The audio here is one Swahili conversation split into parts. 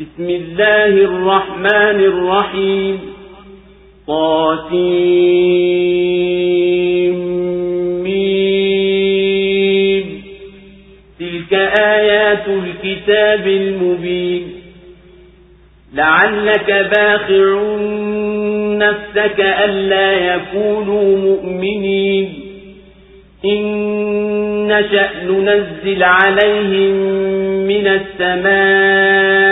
بسم الله الرحمن الرحيم. طاسيم. تلك آيات الكتاب المبين. لعلك باخع نفسك ألا يكونوا مؤمنين. إن نشأ ننزل عليهم من السماء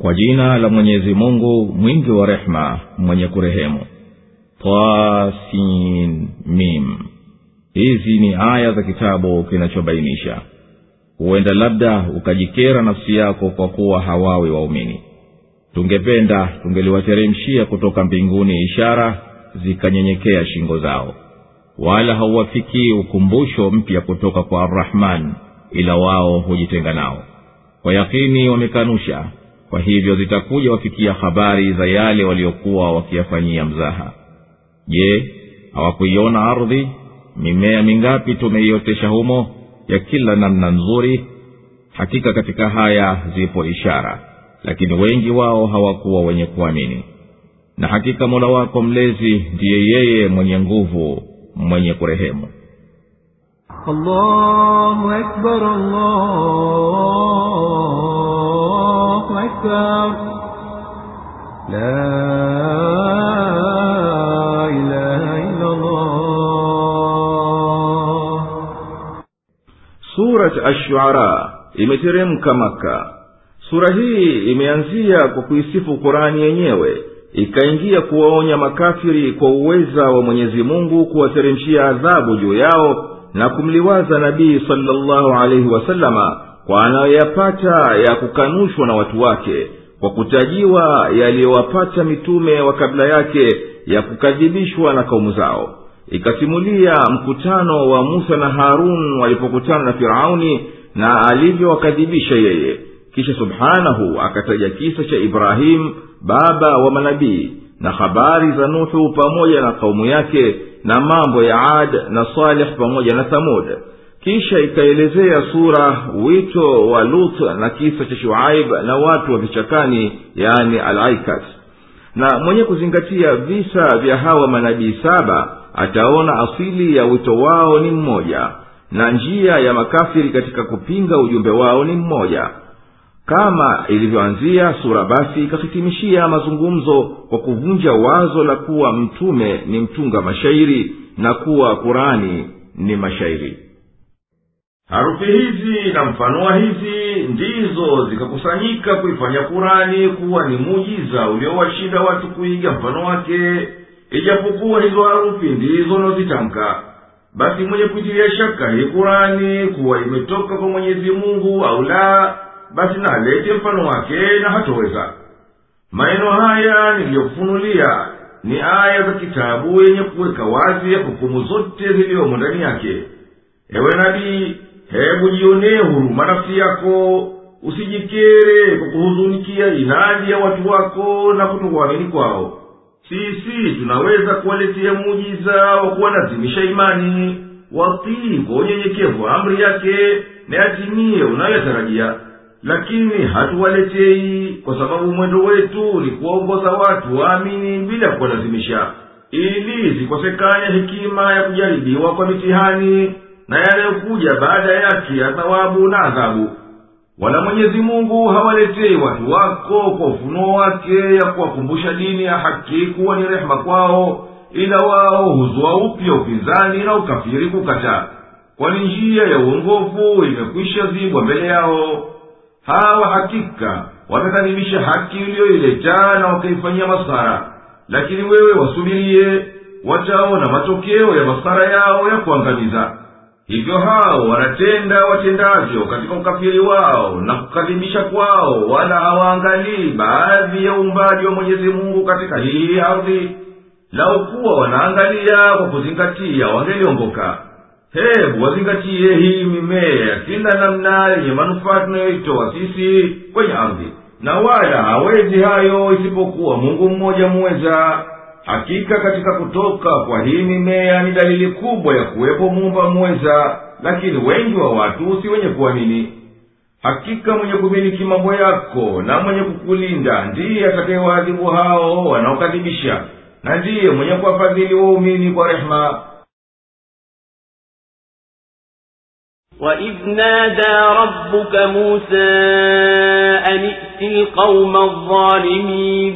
kwa jina la mwenyezi mungu mwingi wa rehema mwenye kurehemu. Tasin mim. Hizi ni aya za kitabu kinachobainisha. Huenda labda ukajikera nafsi yako kwa kuwa hawawi waumini. Tungependa tungeliwateremshia kutoka mbinguni ishara zikanyenyekea shingo zao. Wala hauwafikii ukumbusho mpya kutoka kwa arrahman ila wao hujitenga nao. Kwa yakini wamekanusha kwa hivyo zitakuja wafikia habari za yale waliokuwa wakiyafanyia mzaha. Je hawakuiona ardhi? Mimea mingapi tumeiotesha humo? Ya kila namna nzuri. Hakika katika haya zipo ishara lakini wengi wao hawakuwa wenye kuamini. Na hakika mola wako mlezi ndiye yeye mwenye nguvu mwenye kurehemu. Allahu akbar, allahu أكبر لا إله إلا الله surat ashuara imeteremka maka sura hii imeanzia kwa kuisifu kurani yenyewe ikaingia kuwaonya makafiri kwa uweza wa mwenyezi mungu kuwateremshia adhabu juu yao na kumliwaza nabii salllahu alaihi wasalama kwa anayoyapata ya kukanushwa na watu wake kwa kutajiwa yaliyowapata mitume wa kabla yake ya kukadhibishwa na kaumu zao. Ikasimulia mkutano wa musa na harun walipokutana na firauni na alivyowakadhibisha yeye. Kisha subhanahu akataja kisa cha ibrahimu baba wa manabii na habari za nuhu pamoja na kaumu yake na mambo ya ad na saleh pamoja na thamud kisha ikaelezea sura wito wa lut na kisa cha shuaib na watu wa vichakani yani alaikat. Na mwenye kuzingatia visa vya hawa manabii saba ataona asili ya wito wao ni mmoja na njia ya makafiri katika kupinga ujumbe wao ni mmoja. Kama ilivyoanzia sura basi ikahitimishia mazungumzo kwa kuvunja wazo la kuwa mtume ni mtunga mashairi na kuwa kurani ni mashairi harufi hizi na mfano wa hizi ndizo zikakusanyika kuifanya kurani kuwa ni muujiza uliowashinda watu kuiga mfano wake. Ijapokuwa hizo harufi ndizo unaozitamka basi mwenye kuitilia shaka hii kurani kuwa imetoka kwa mwenyezi mungu au la basi na mfano wake na hatoweza. Maneno haya niliyokufunulia ni aya za kitabu yenye kuweka wazi hukumu zote ziliyomo ndani yake. Ewe nabii hebu jionee huruma nafsi yako usijikere kwa kuhuzunikia inadi ya watu wako na kutokuamini kwao. Sisi tunaweza kuwaletea muujiza wa kuwalazimisha imani. Watii kwa unyenyekevu wa amri yake na yatimie unayoyatarajia. Lakini hatuwaletei kwa sababu mwendo wetu ni kuwaongoza watu waamini bila kuwalazimisha. Ili zikosekane hekima ya kujaribiwa kwa mitihani na yanayokuja baada yake ya thawabu na adhabu. Wala mwenyezi mungu hawaletei watu wako kwa ufunuo wake ya kuwakumbusha dini ya haki kuwa ni rehema kwao ila wao huzua upya upinzani na ukafiri kukataa kwani njia ya uongofu imekwisha zibwa mbele yao. Hawa hakika wamekadhibisha haki iliyoileta na wakaifanyia masara. Lakini wewe wasubirie wataona matokeo ya masara yao ya kuangamiza hivyo hao wanatenda watendavyo katika ukafiri wao na kukadhibisha kwao wala hawaangalii baadhi ya uumbaji wa mwenyezi mungu katika hii ardhi. Lau kuwa wanaangalia kwa kuzingatia wangeliongoka. Hebu wazingatie hii mimea kila namna yenye manufaa tunayoitoa sisi kwenye ardhi. Na wala hawezi hayo isipokuwa mungu mmoja muweza hakika katika kutoka kwa hii mimea ni dalili kubwa ya kuwepo muumba muweza lakini wengi wa watu si wenye kuamini hakika mwenye kumiliki mambo yako na mwenye kukulinda ndiye atakayewaadhibu hao wanaokadhibisha na ndiye mwenye kuwafadhili waumini kwa rehema وإذ نادى ربك موسى أن ائت القوم الظالمين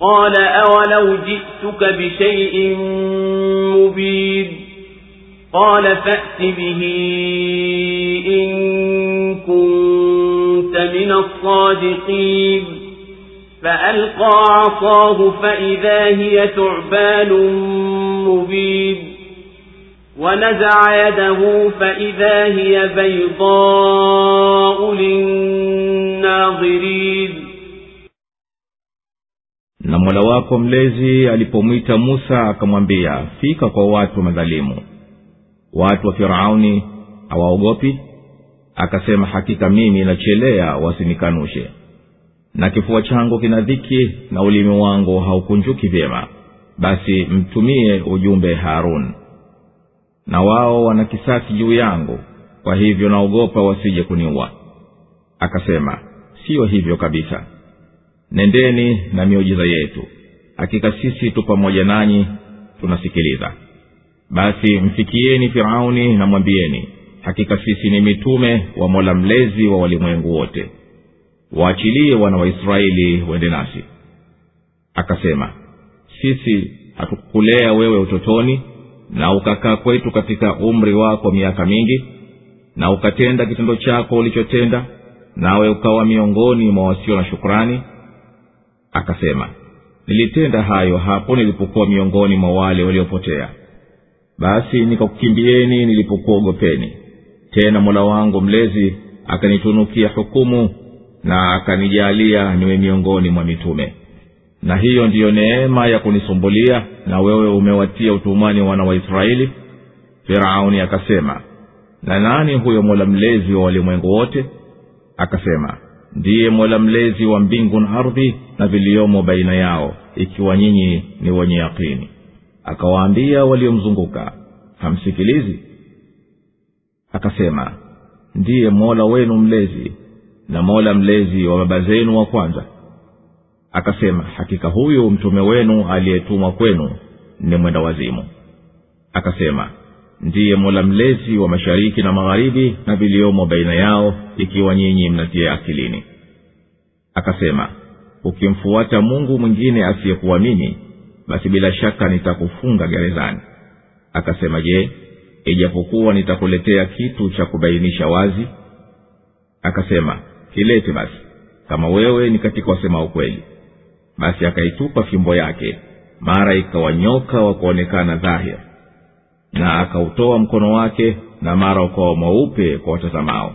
قال أولو جئتك بشيء مبين قال فأت به إن كنت من الصادقين فألقى عصاه فإذا هي ثعبان مبين ونزع يده فإذا هي بيضاء للناظرين na mola wako mlezi alipomwita musa akamwambia fika kwa watu madhalimu. Watu wa firauni hawaogopi? Akasema hakika mimi nachelea wasinikanushe. Na kifua changu kina dhiki na ulimi wangu haukunjuki vyema. Basi mtumie ujumbe harun. Na wao wana kisasi juu yangu kwa hivyo naogopa wasije kuniua. Akasema siyo hivyo kabisa nendeni na miujiza yetu. Hakika sisi tu pamoja nanyi tunasikiliza. Basi mfikieni firauni na mwambieni hakika sisi ni mitume wa mola mlezi wa walimwengu wote. Waachilie wana waisraeli wende nasi. Akasema sisi hatukukulea wewe utotoni na ukakaa kwetu katika umri wako miaka mingi na ukatenda kitendo chako ulichotenda nawe ukawa miongoni mwa wasio na shukrani akasema nilitenda hayo hapo nilipokuwa miongoni mwa wale waliopotea. Basi nikakukimbieni nilipokuogopeni. Tena mola wangu mlezi akanitunukia hukumu na akanijalia niwe miongoni mwa mitume. Na hiyo ndiyo neema ya kunisumbulia na wewe umewatia utumwani wana wa israeli. Firauni akasema na nani huyo mola mlezi wa walimwengu wote? Akasema ndiye mola mlezi wa mbingu na ardhi na viliyomo baina yao ikiwa nyinyi ni wenye yakini akawaambia waliomzunguka hamsikilizi. Akasema ndiye mola wenu mlezi na mola mlezi wa baba zenu wa kwanza. Akasema hakika huyu mtume wenu aliyetumwa kwenu ni mwenda wazimu. Akasema ndiye mola mlezi wa mashariki na magharibi na viliomo baina yao ikiwa nyinyi mnatia akilini. Akasema ukimfuata mungu mwingine asiyekuwa mimi basi bila shaka nitakufunga gerezani. Akasema je ijapokuwa nitakuletea kitu cha kubainisha wazi? Akasema kilete basi kama wewe ni katika wasema ukweli. Basi akaitupa fimbo yake mara ikawa nyoka wa kuonekana dhahir na akautoa mkono wake na mara ukawa mweupe kwa watazamao.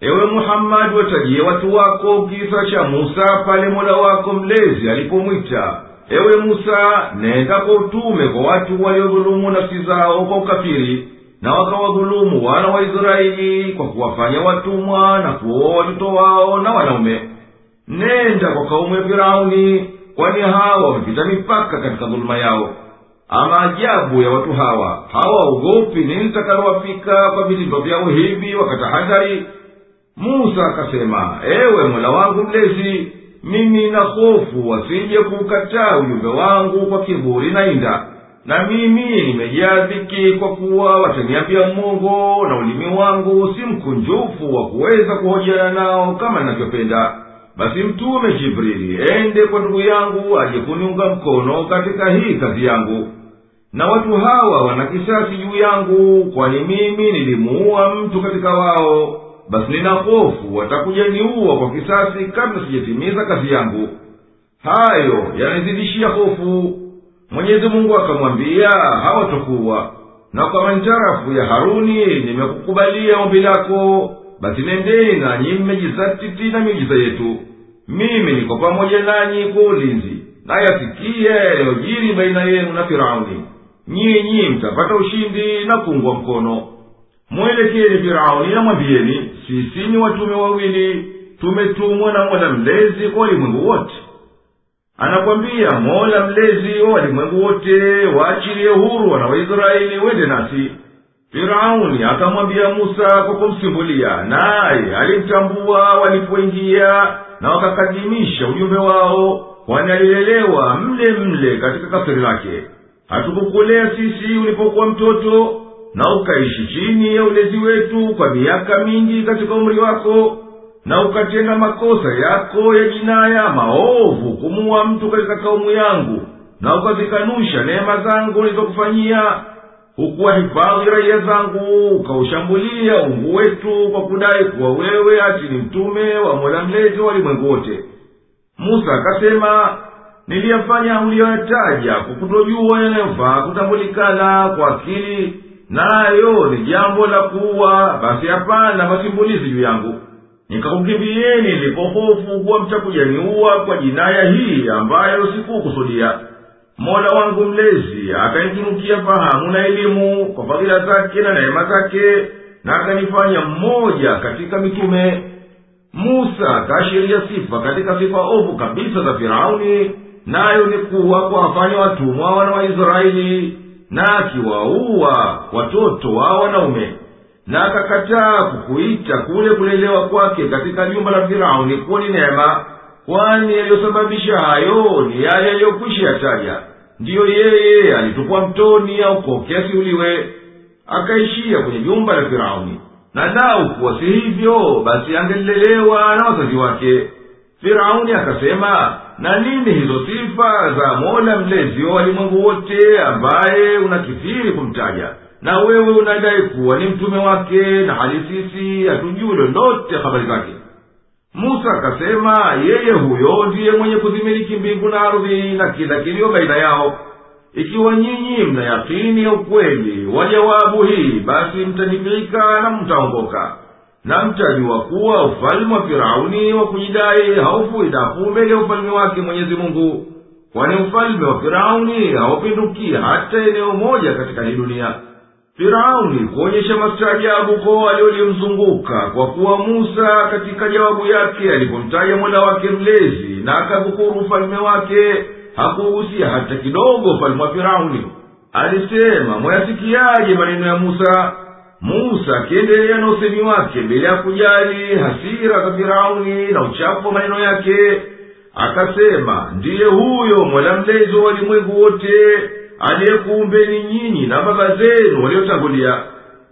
Ewe Muhammadi, watajie watu wako kisa cha Musa pale Mola wako mlezi alipomwita ewe musa nenda kwa utume kwa watu waliodhulumu nafsi zao kwa ukafiri na wakawadhulumu wana wa israeli kwa kuwafanya watumwa na kuoa watoto wao na wanaume. Nenda kwa kaumu ya firauni kwani hawa wamepita mipaka katika dhuluma yao. Ama ajabu ya watu hawa hawaogopi nini takalowafika kwa vitendo vyao hivi wakatahadhari musa akasema ewe mola wangu mlezi mimi na hofu wasije kuukataa ujumbe wangu kwa kiburi na inda. Na mimi nimejaa dhiki kwa kuwa wataniambia mungu na ulimi wangu si mkunjufu wa kuweza kuhojiana nao kama ninavyopenda. Basi mtume jibrili ende kwa ndugu yangu aje kuniunga mkono katika hii kazi yangu. Na watu hawa wana kisasi juu yangu kwani mimi nilimuua mtu katika wao basi nina hofu watakuja niua kwa kisasi kabla sijatimiza kazi yangu. Hayo yanizidishia hofu. Mwenyezi mungu akamwambia hawatokuwa na kwa manjarafu ya haruni nimekukubalia ombi lako. Basi nendeni nanyi mmejizatiti na miujiza yetu. Mimi niko pamoja nanyi kwa ulinzi. Nayasikie yaliyojiri baina yenu na firauni. Nyinyi mtapata ushindi na kuungwa mkono mwelekeni firauni na sisi ni watume wawili tumetumwa na mola mlezi kwa walimwengu wote. Anakwambia mola mlezi wa walimwengu wote waachilie huru wana waisraeli wende nasi. Firauni akamwambia musa kwa kumsimbulia naye alimtambua walipoingia na wakakadimisha ujumbe wao kwani alilelewa mle mle katika kasiri lake. Hatukukulea sisi ulipokuwa mtoto na ukaishi chini ya ulezi wetu kwa miaka mingi katika umri wako na ukatenda makosa yako ya jinaya maovu kumuwa mtu katika kaumu yangu na ukazikanusha neema zangu ulizokufanyia hukuwahifadhi raia zangu ukaushambulia ungu wetu kwa kudai kuwa wewe ati ni mtume wa mola mlezi wa walimwengu wote. Musa akasema niliyafanya uliyoyataja kwa kutojua yanayofaa kutambulikana kwa akili nayo ni jambo la kuwa basi hapana masimbulizi juu yangu. Nikakukimbieni nilipohofu kuwa mtakujaniua kwa jinaya hii ambayo sikukusudia. Mola wangu mlezi akanitunukia fahamu na elimu kwa fadhila zake na neema zake na akanifanya mmoja katika mitume. Musa akaashiria sifa katika sifa ovu kabisa za firauni nayo ni kuwa kuwafanya watumwa wana wa israeli na akiwaua watoto wa wanaume na akakataa kukuita kule kulelewa kwake katika jumba la firauni kuwa ni neema kwani yaliyosababisha hayo ni yale yaliyokwisha yataja. Ndiyo yeye alitupwa mtoni aukoke asiuliwe akaishia kwenye jumba la firauni. Na lau kuwa si hivyo basi angelilelewa na wazazi wake. Firauni akasema na nini hizo sifa za mola mlezi wa walimwengu wote ambaye unakithiri kumtaja? Na wewe unadai kuwa ni mtume wake na hali sisi hatujui lolote habari zake. Musa akasema yeye huyo ndiye mwenye kuzimiliki mbingu na ardhi na kila kiliyo baina yao. Ikiwa nyinyi mna yakini ya ukweli wa jawabu hii basi mtanifika na mtaongoka na mtajua kuwa ufalme wa firauni wa kujidai haufui dafu mbele ya ufalme wake mwenyezi mungu. Kwani ufalme wa firauni haupinduki hata eneo moja katika hii dunia. Firauni kuonyesha mastaajabu kwa waliolimzunguka kwa kuwa musa katika jawabu yake alipomtaja mola wake mlezi na akadhukuru ufalme wake hakuhusia hata kidogo ufalme wa firauni. Alisema mwayasikiaje maneno ya musa musa akiendelea na usemi wake bila ya kujali hasira za firauni na uchafu wa maneno yake akasema ndiye huyo mola mlezi wa walimwengu wote aliyekuumbeni nyinyi na baba zenu waliotangulia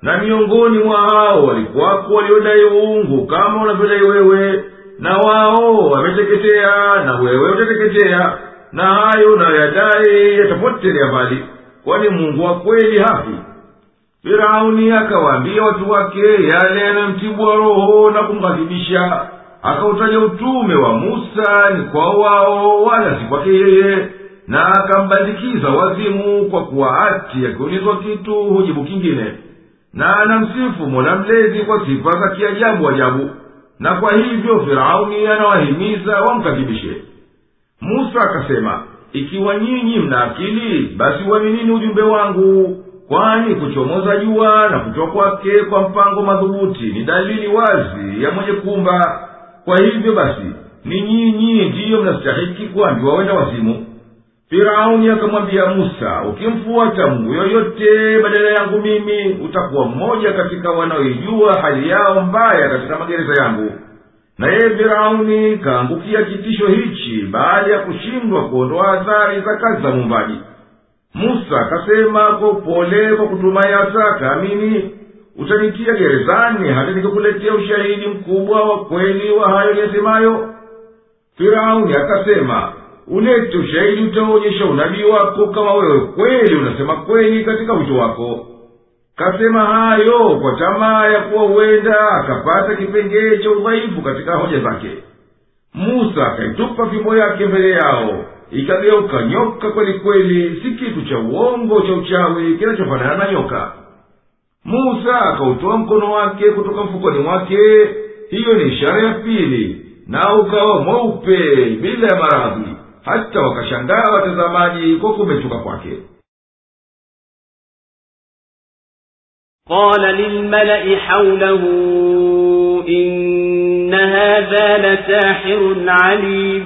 na miongoni mwa hao walikuwako waliodai uungu kama unavyodai wewe na wao wameteketea na wewe utateketea na hayo unayoyadai yatapotelea mbali kwani mungu wa kweli hafi firauni akawaambia watu wake yale yanamtibwa roho na kumghadhibisha. Akautaja utume wa musa ni kwa wao wala si kwake yeye. Na akambandikiza wazimu kwa kuwa ati akiulizwa kitu hujibu kingine. Na anamsifu mola mlezi kwa sifa za kiajabu ajabu. Na kwa hivyo firauni anawahimiza wamkadhibishe musa akasema ikiwa nyinyi mna akili basi uaminini ujumbe wangu kwani kuchomoza jua na kutoa kwake kwa mpango madhubuti ni dalili wazi ya mwenye kumba kwa hivyo basi ni nyinyi ndiyo mnastahiki kuambiwa wenda wazimu. Firauni akamwambia musa ukimfuata mungu yoyote badala yangu mimi utakuwa mmoja katika wanaoijua hali yao mbaya katika magereza yangu. Naye firauni kaangukia kitisho hichi baada ya kushindwa kuondoa athari za kazi za muumbaji musa akasema kwa upole kwa kutumai hasa kaamini utanitia gerezani hata nikikuletea ushahidi mkubwa wa kweli wa hayo niyasemayo. Firauni akasema ulete ushahidi utaonyesha unabii wako kama wewe kweli unasema kweli katika wito wako. Kasema hayo kwa tamaa ya kuwa huenda akapata kipengee cha udhaifu katika hoja zake. Musa akaitupa fimbo yake mbele yao ikageuka nyoka kweli kweli si kitu cha uongo cha uchawi kinachofanana na nyoka musa akautoa mkono wake kutoka mfukoni mwake hiyo ni ishara ya pili na ukawa mweupe bila ya maradhi hata wakashangaa watazamaji kwa kumetuka kwake قال للملأ حوله إن هذا لساحر عليم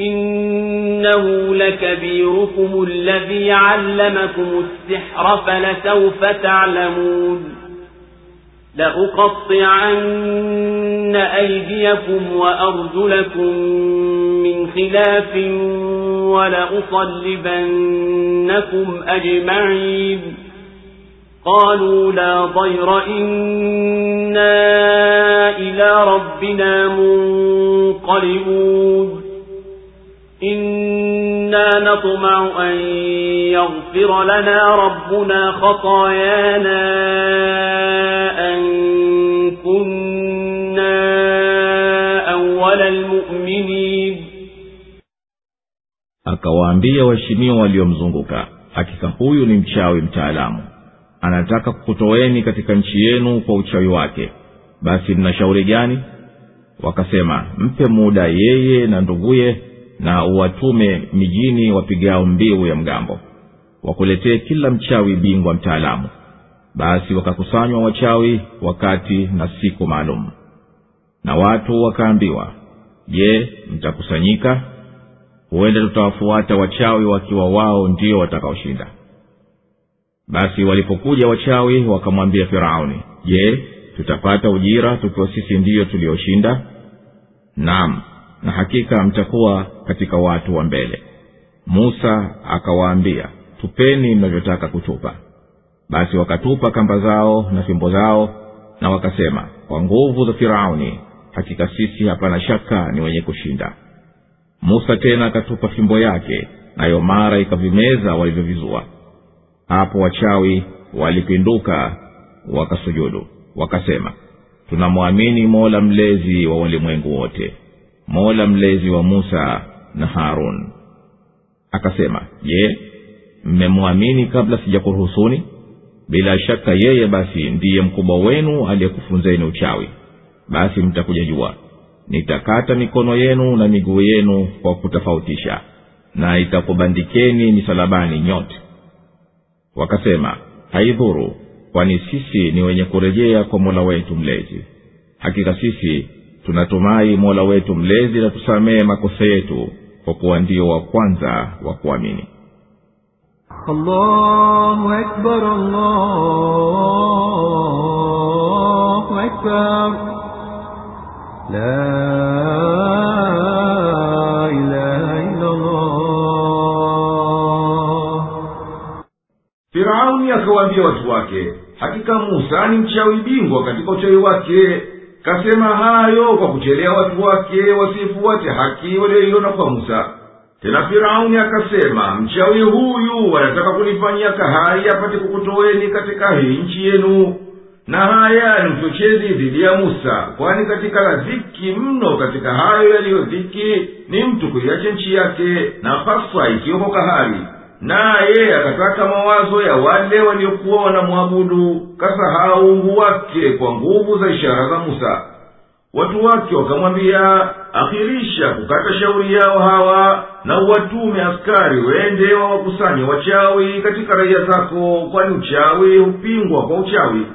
إنه لكبيركم الذي علمكم السحر فلسوف تعلمون لأقطعن أيديكم وأرجلكم من خلاف ولأصلبنكم أجمعين قالوا لا ضير إنا إلى ربنا منقلبون إنا نطمع أن يغفر لنا ربنا خطايانا أن كنا أول المؤمنين akawaambia waheshimiwa waliomzunguka hakika huyu ni mchawi mtaalamu anataka kukutoeni katika nchi yenu kwa uchawi wake basi mna shauri gani wakasema mpe muda yeye na nduguye na uwatume mijini wapigao mbiu ya mgambo wakuletee kila mchawi bingwa mtaalamu. Basi wakakusanywa wachawi wakati na siku maalum. Na watu wakaambiwa je mtakusanyika? Huenda tutawafuata wachawi wakiwa wao ndio watakaoshinda. Basi walipokuja wachawi wakamwambia firauni je tutapata ujira tukiwa sisi ndiyo tulioshinda? Naam na hakika mtakuwa katika watu wa mbele. Musa akawaambia tupeni mnavyotaka kutupa. Basi wakatupa kamba zao na fimbo zao na wakasema kwa nguvu za firauni hakika sisi hapana shaka ni wenye kushinda. Musa tena akatupa fimbo yake nayo mara ikavimeza walivyovizua. Hapo wachawi walipinduka wakasujudu wakasema tunamwamini mola mlezi wa walimwengu wote mola mlezi wa musa na harun. Akasema je mmemwamini kabla sijakuruhusuni? Bila shaka yeye basi ndiye mkubwa wenu aliyekufunzeni uchawi. Basi mtakuja jua. Nitakata mikono yenu na miguu yenu kwa kutofautisha na itakubandikeni misalabani nyote. Wakasema haidhuru kwani sisi ni wenye kurejea kwa mola wetu mlezi. Hakika sisi tunatumai mola wetu mlezi na tusamehe makosa yetu kwa kuwa ndio wa kwanza wa kuamini. Allahu akbar, firauni akawaambia watu wake hakika musa ni mchawi bingwa katika uchawi wake kasema hayo kwa kuchelea watu wake wasifuate haki walioiona kwa musa tena firauni akasema mchawi huyu anataka kunifanyia kahari apate kukutoweni katika hii nchi yenu. Na haya ni uchochezi dhidi ya musa kwani katika la dhiki mno katika hayo yaliyo dhiki ni mtu kuiacha nchi yake na hasa ikiwemo kahari naye akataka mawazo ya wale waliokuwa wanamwabudu kasahau ungu wake kwa nguvu za ishara za musa. Watu wake wakamwambia akhirisha kukata shauri yao hawa na uwatume askari wende wawakusanye wachawi katika raia zako kwani uchawi hupingwa kwa uchawi.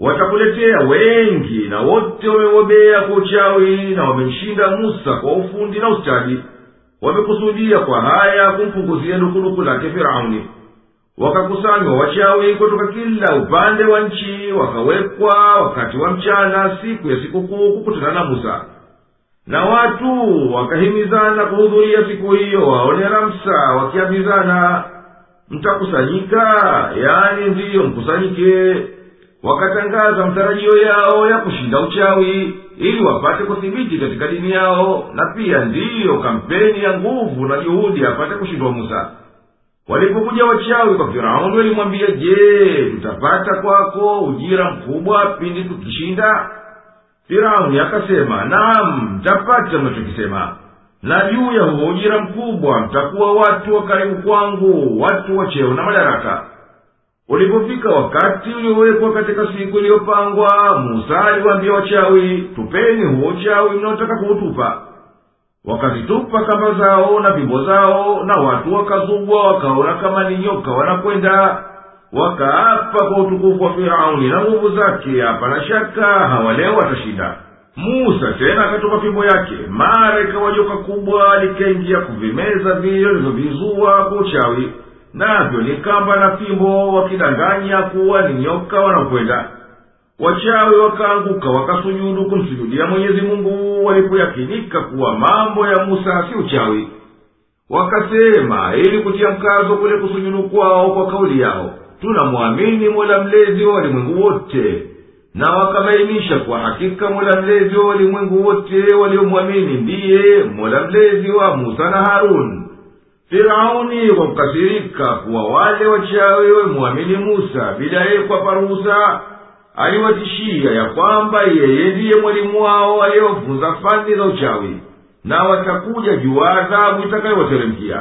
Watakuletea wengi na wote wamebobea kwa uchawi na wamemshinda musa kwa ufundi na ustadi wamekusudia kwa haya kumpunguzia dukuduku lake firauni. Wakakusanywa wachawi kutoka kila upande wa nchi wakawekwa wakati wa mchana siku ya sikukuu kukutana na musa. Na watu wakahimizana kuhudhuria siku hiyo waone ramsa wakiambizana mtakusanyika yani ndiyo mkusanyike wakatangaza matarajio yao ya kushinda uchawi ili wapate kuthibiti katika dini yao na pia ndiyo kampeni ya nguvu na juhudi apate kushindwa musa. Walipokuja wachawi kwa firauni walimwambia je tutapata kwako ujira mkubwa pindi tukishinda firauni akasema nam mtapata mnachokisema na juu ya huo ujira mkubwa mtakuwa watu wa karibu kwangu watu wa cheo na madaraka ulipofika wakati uliowekwa katika siku iliyopangwa musa aliwaambia wachawi tupeni huo uchawi mnaotaka kuutupa. Wakazitupa kamba zao na fimbo zao na watu wakazubwa wakaona kama ni nyoka wanakwenda. Wakaapa kwa utukufu wa firauni na nguvu zake hapana shaka hawaleo watashinda. Musa tena akatupa fimbo yake mara ikawa joka kubwa likaingia kuvimeza vile livyovizua kwa uchawi navyo ni kamba na fimbo wakidanganya kuwa ni nyoka wanakwenda wachawi wakaanguka wakasujudu kumsujudia mwenyezi mungu walipoyakinika kuwa mambo ya musa si uchawi. Wakasema ili kutia mkazo kule kusujudu kwao kwa kauli yao. Tunamwamini mola mlezi wa walimwengu wote. Na wakabainisha kwa hakika mola mlezi wa walimwengu wote waliomwamini ndiye mola mlezi wa musa na haruni firauni kwa kukasirika kuwa wale wachawi wemwamini musa. Bila yeye kuwapa ruhusa aliwatishia ya kwamba yeye ndiye mwalimu wao aliyewafunza fani za uchawi. Na watakuja juu adhabu itakayowateremkia.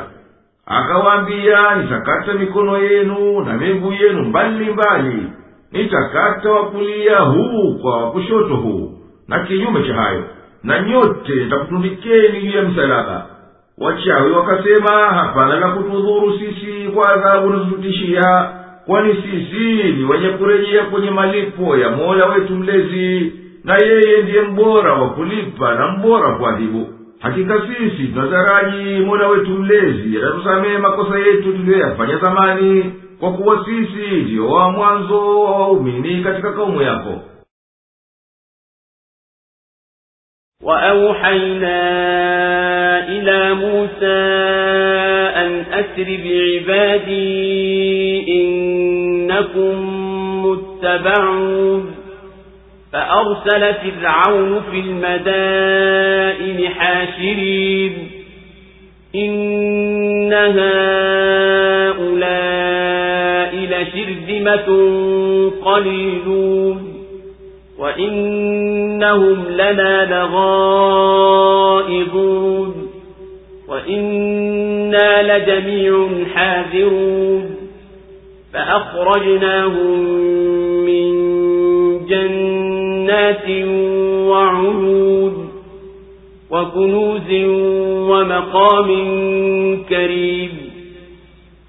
Akawaambia nitakata mikono yenu na miguu yenu mbali mbali. Nitakata wakulia huu kwa wakushoto huu na kinyume cha hayo. Na nyote nitakutundikeni juu ya msalaba wachawi wakasema hapana la kutudhuru sisi kwa adhabu nazotutishia kwani sisi ni wenye kurejea kwenye malipo ya mola wetu mlezi na yeye ndiye mbora wa kulipa na mbora wa kuadhibu hakika sisi tunataraji mola wetu mlezi atatusamehe makosa yetu tuliyoyafanya zamani kwa kuwa sisi ndiyo wa mwanzo wa waumini katika kaumu yako وأوحينا إلى موسى أن أسر بعبادي إنكم متبعون. فأرسل فرعون في المدائن حاشرين. إن هؤلاء لشرذمة قليلون. وإنهم لنا لغائظون. وإنا لجميع حاذرون فأخرجناهم من جنات وعيون وكنوز ومقام كريم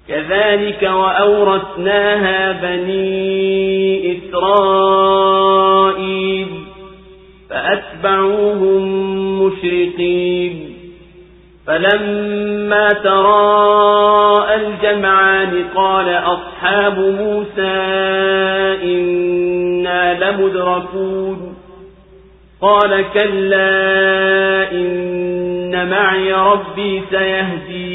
كذلك وأورثناها بني إسرائيل فأتبعوهم مشرقين فلما تراءى الجمعان قال أصحاب موسى إنا لمدركون. قال كلا إن معي ربي سيهدين.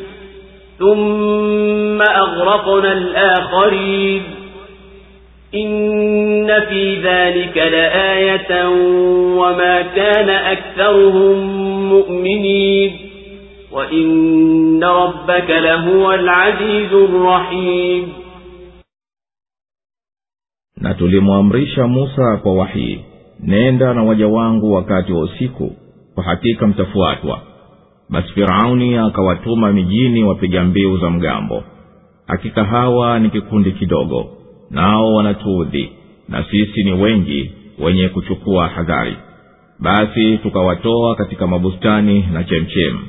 ثم أغرقنا الآخرين إن في ذلك لآية وما كان أكثرهم مؤمنين وإن ربك لهو العزيز الرحيم na tulimwamrisha musa kwa wahii nenda na waja wangu wakati wa usiku kwa hakika mtafuatwa basi firauni akawatuma mijini wapiga mbiu za mgambo. Hakika hawa ni kikundi kidogo nao wanatuudhi na sisi ni wengi wenye kuchukua hadhari. Basi tukawatoa katika mabustani na chemchem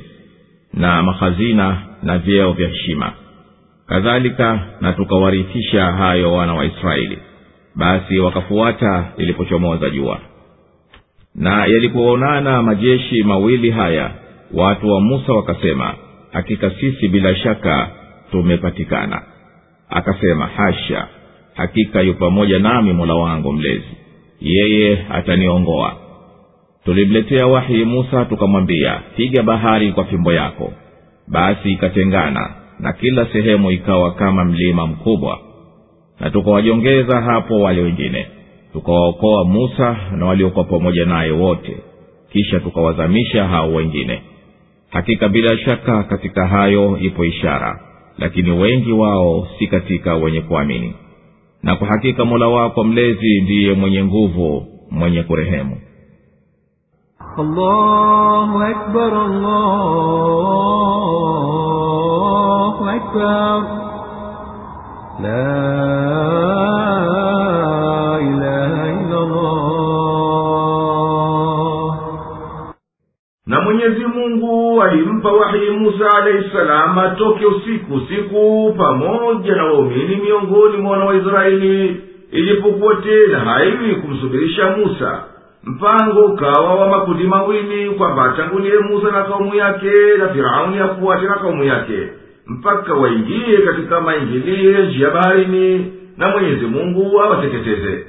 na mahazina na vyeo vya heshima. Kadhalika na tukawarithisha hayo wana wa israeli. Basi wakafuata lilipochomoza jua. Na yalipoonana majeshi mawili haya watu wa musa wakasema hakika sisi bila shaka tumepatikana. Akasema hasha hakika yu pamoja nami mola wangu mlezi. Yeye ataniongoa. Tulimletea wahi musa tukamwambia piga bahari kwa fimbo yako. Basi ikatengana na kila sehemu ikawa kama mlima mkubwa. Na tukawajongeza hapo wale wengine. Tukawaokoa musa na waliokuwa pamoja naye wote. Kisha tukawazamisha hao wengine hakika bila shaka katika hayo ipo ishara lakini wengi wao si katika wenye kuamini na kwa hakika mola wako mlezi ndiye mwenye nguvu mwenye kurehemu allahu akbar, allahu akbar. La mwenyezi mungu alimpa wahii musa alahi salamu atoke usiku usiku pamoja na waumini miongoni mwa wana wa israeli. Ilipokuwa tena haiwi kumsubirisha musa mpango ukawa wa makundi mawili kwamba atangulie musa na kaumu yake na firauni afuate na kaumu yake mpaka waingie katika maingilie njia baharini na mwenyezi mungu awateketeze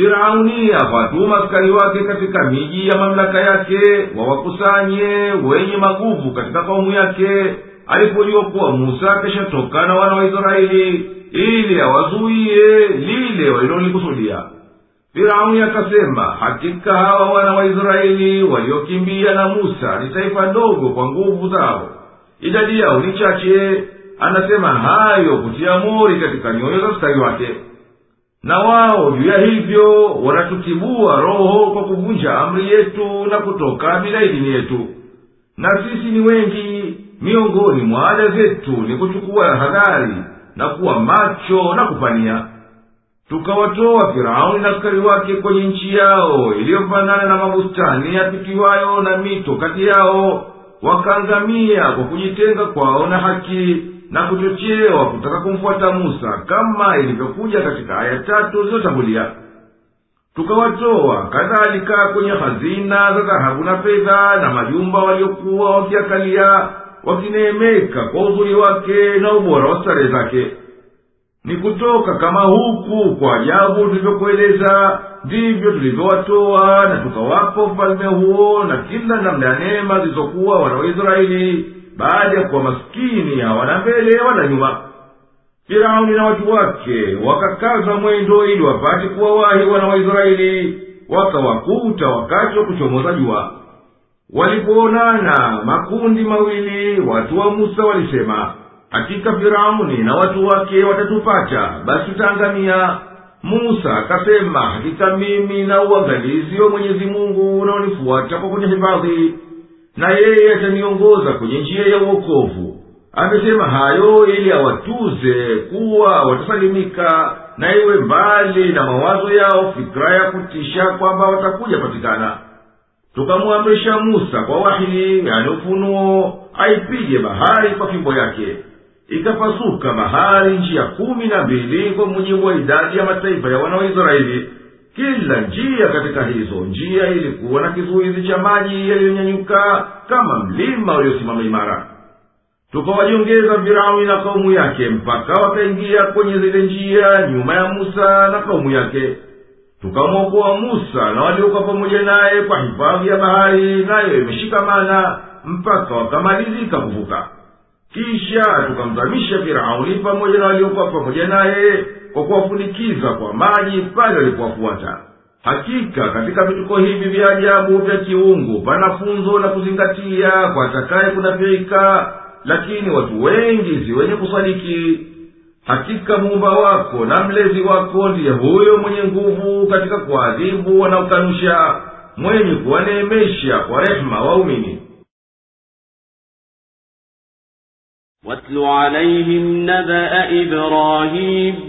firauni akawatuma askari wake katika miji ya mamlaka yake wawakusanye wenye maguvu katika kaumu yake. Alipojua kuwa musa akishatoka na wana wa israeli ili awazuiye lile walilolikusudia. Firauni akasema hakika hawa wana wa israeli waliokimbia na musa ni taifa dogo kwa nguvu zao. Idadi yao ni chache. Anasema hayo kutia mori katika nyoyo za askari wake na wao juu ya hivyo wanatutibua roho kwa kuvunja amri yetu na kutoka bila idini yetu. Na sisi ni wengi miongoni mwa ada zetu ni kuchukua hadhari na kuwa macho na kupania. Tukawatoa firauni na askari wake kwenye nchi yao iliyofanana na mabustani yapitiwayo na mito kati yao wakaangamia kwa kujitenga kwao na haki na kuchochewa kutaka kumfuata musa kama ilivyokuja katika aya tatu zilizotangulia. Tukawatoa kadhalika kwenye hazina za dhahabu na fedha na majumba waliokuwa wakiakalia wakineemeka kwa uzuri wake na ubora wa starehe zake. Ni kutoka kama huku kwa ajabu tulivyokueleza ndivyo tulivyowatoa na tukawapa ufalme huo na kila namna ya neema zilizokuwa wana wa israeli baada ya kuwa maskini hawana mbele wala nyuma. Firauni na watu wake wakakaza mwendo ili wapate kuwawahi wana waisraeli wakawakuta wakati wa kuchomoza jua. Walipoonana makundi mawili watu wa musa walisema hakika firauni na watu wake watatupata basi tutaangamia musa akasema hakika mimi na uangalizi wa mwenyezi mungu unaonifuata kwa kunihifadhi na yeye ataniongoza kwenye njia ya uokovu amesema hayo ili awatuze kuwa watasalimika na iwe mbali na mawazo yao fikira ya kutisha kwamba watakuja patikana. Tukamwamrisha musa kwa wahi yani ufunuo aipige bahari kwa fimbo yake. Ikapasuka bahari njia kumi na mbili kwa mujibu wa idadi ya mataifa ya wana wa israeli kila njia katika hizo njia ilikuwa na kizuizi cha maji yaliyonyanyuka kama mlima uliosimama imara. Tukawajongeza firauni na kaumu yake mpaka wakaingia kwenye zile njia nyuma ya musa na kaumu yake. Tukamwokoa musa na waliokuwa pamoja naye kwa hifadhi ya bahari nayo imeshikamana mpaka wakamalizika kuvuka. Kisha tukamzamisha firauni pamoja na waliokuwa pamoja naye kwa kuwafunikiza kwa maji pale walipowafuata hakika katika vituko hivi vya ajabu vya kiungu pana funzo la kuzingatia kwa atakaye kunafiika lakini watu wengi si wenye kusadiki hakika muumba wako na mlezi wako ndiye huyo mwenye nguvu katika kuadhibu wanaokanusha mwenye kuwaneemesha kwa rehema waumini واتل عليهم نبأ إبراهيم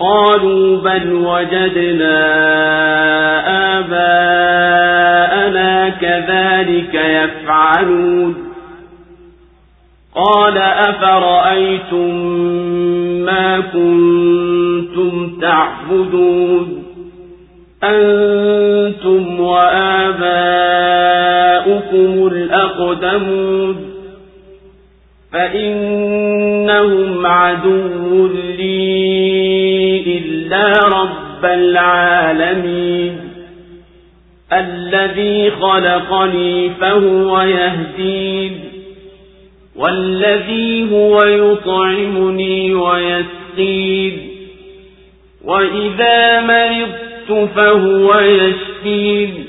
قالوا بل وجدنا آباءنا كذلك يفعلون. قال أفرأيتم ما كنتم تعبدون؟ أنتم وآباؤكم الأقدمون. فإنهم عدو لي إلا رب العالمين. الذي خلقني فهو يهدين والذي هو يطعمني ويسقين وإذا مرضت فهو يشفين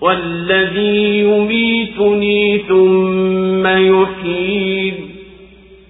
والذي يميتني ثم يحيين.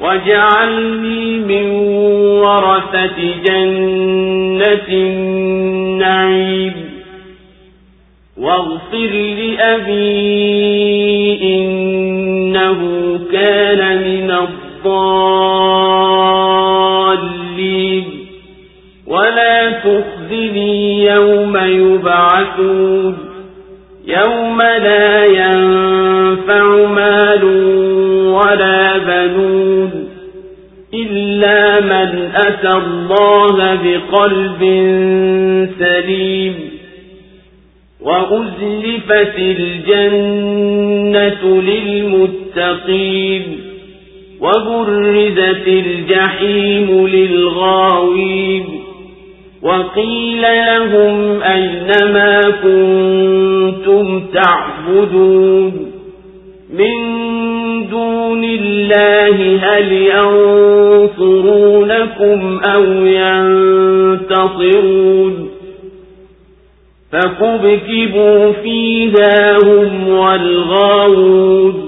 واجعلني من ورثة جنة النعيم واغفر لأبي إنه كان من الضالين ولا تخزني يوم يبعثون يوم لا ينفع مال ولا بنون إلا من أتى الله بقلب سليم وأزلفت الجنة للمتقين وبرزت الجحيم للغاوين وقيل لهم أين ما كنتم تعبدون من دون الله هل ينصرونكم أو ينتصرون فكبكبوا فيها هم والغاوون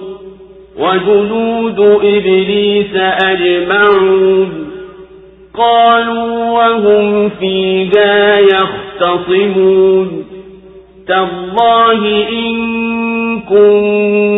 وجنود إبليس أجمعون قالوا وهم فيها يختصمون تالله إن لفي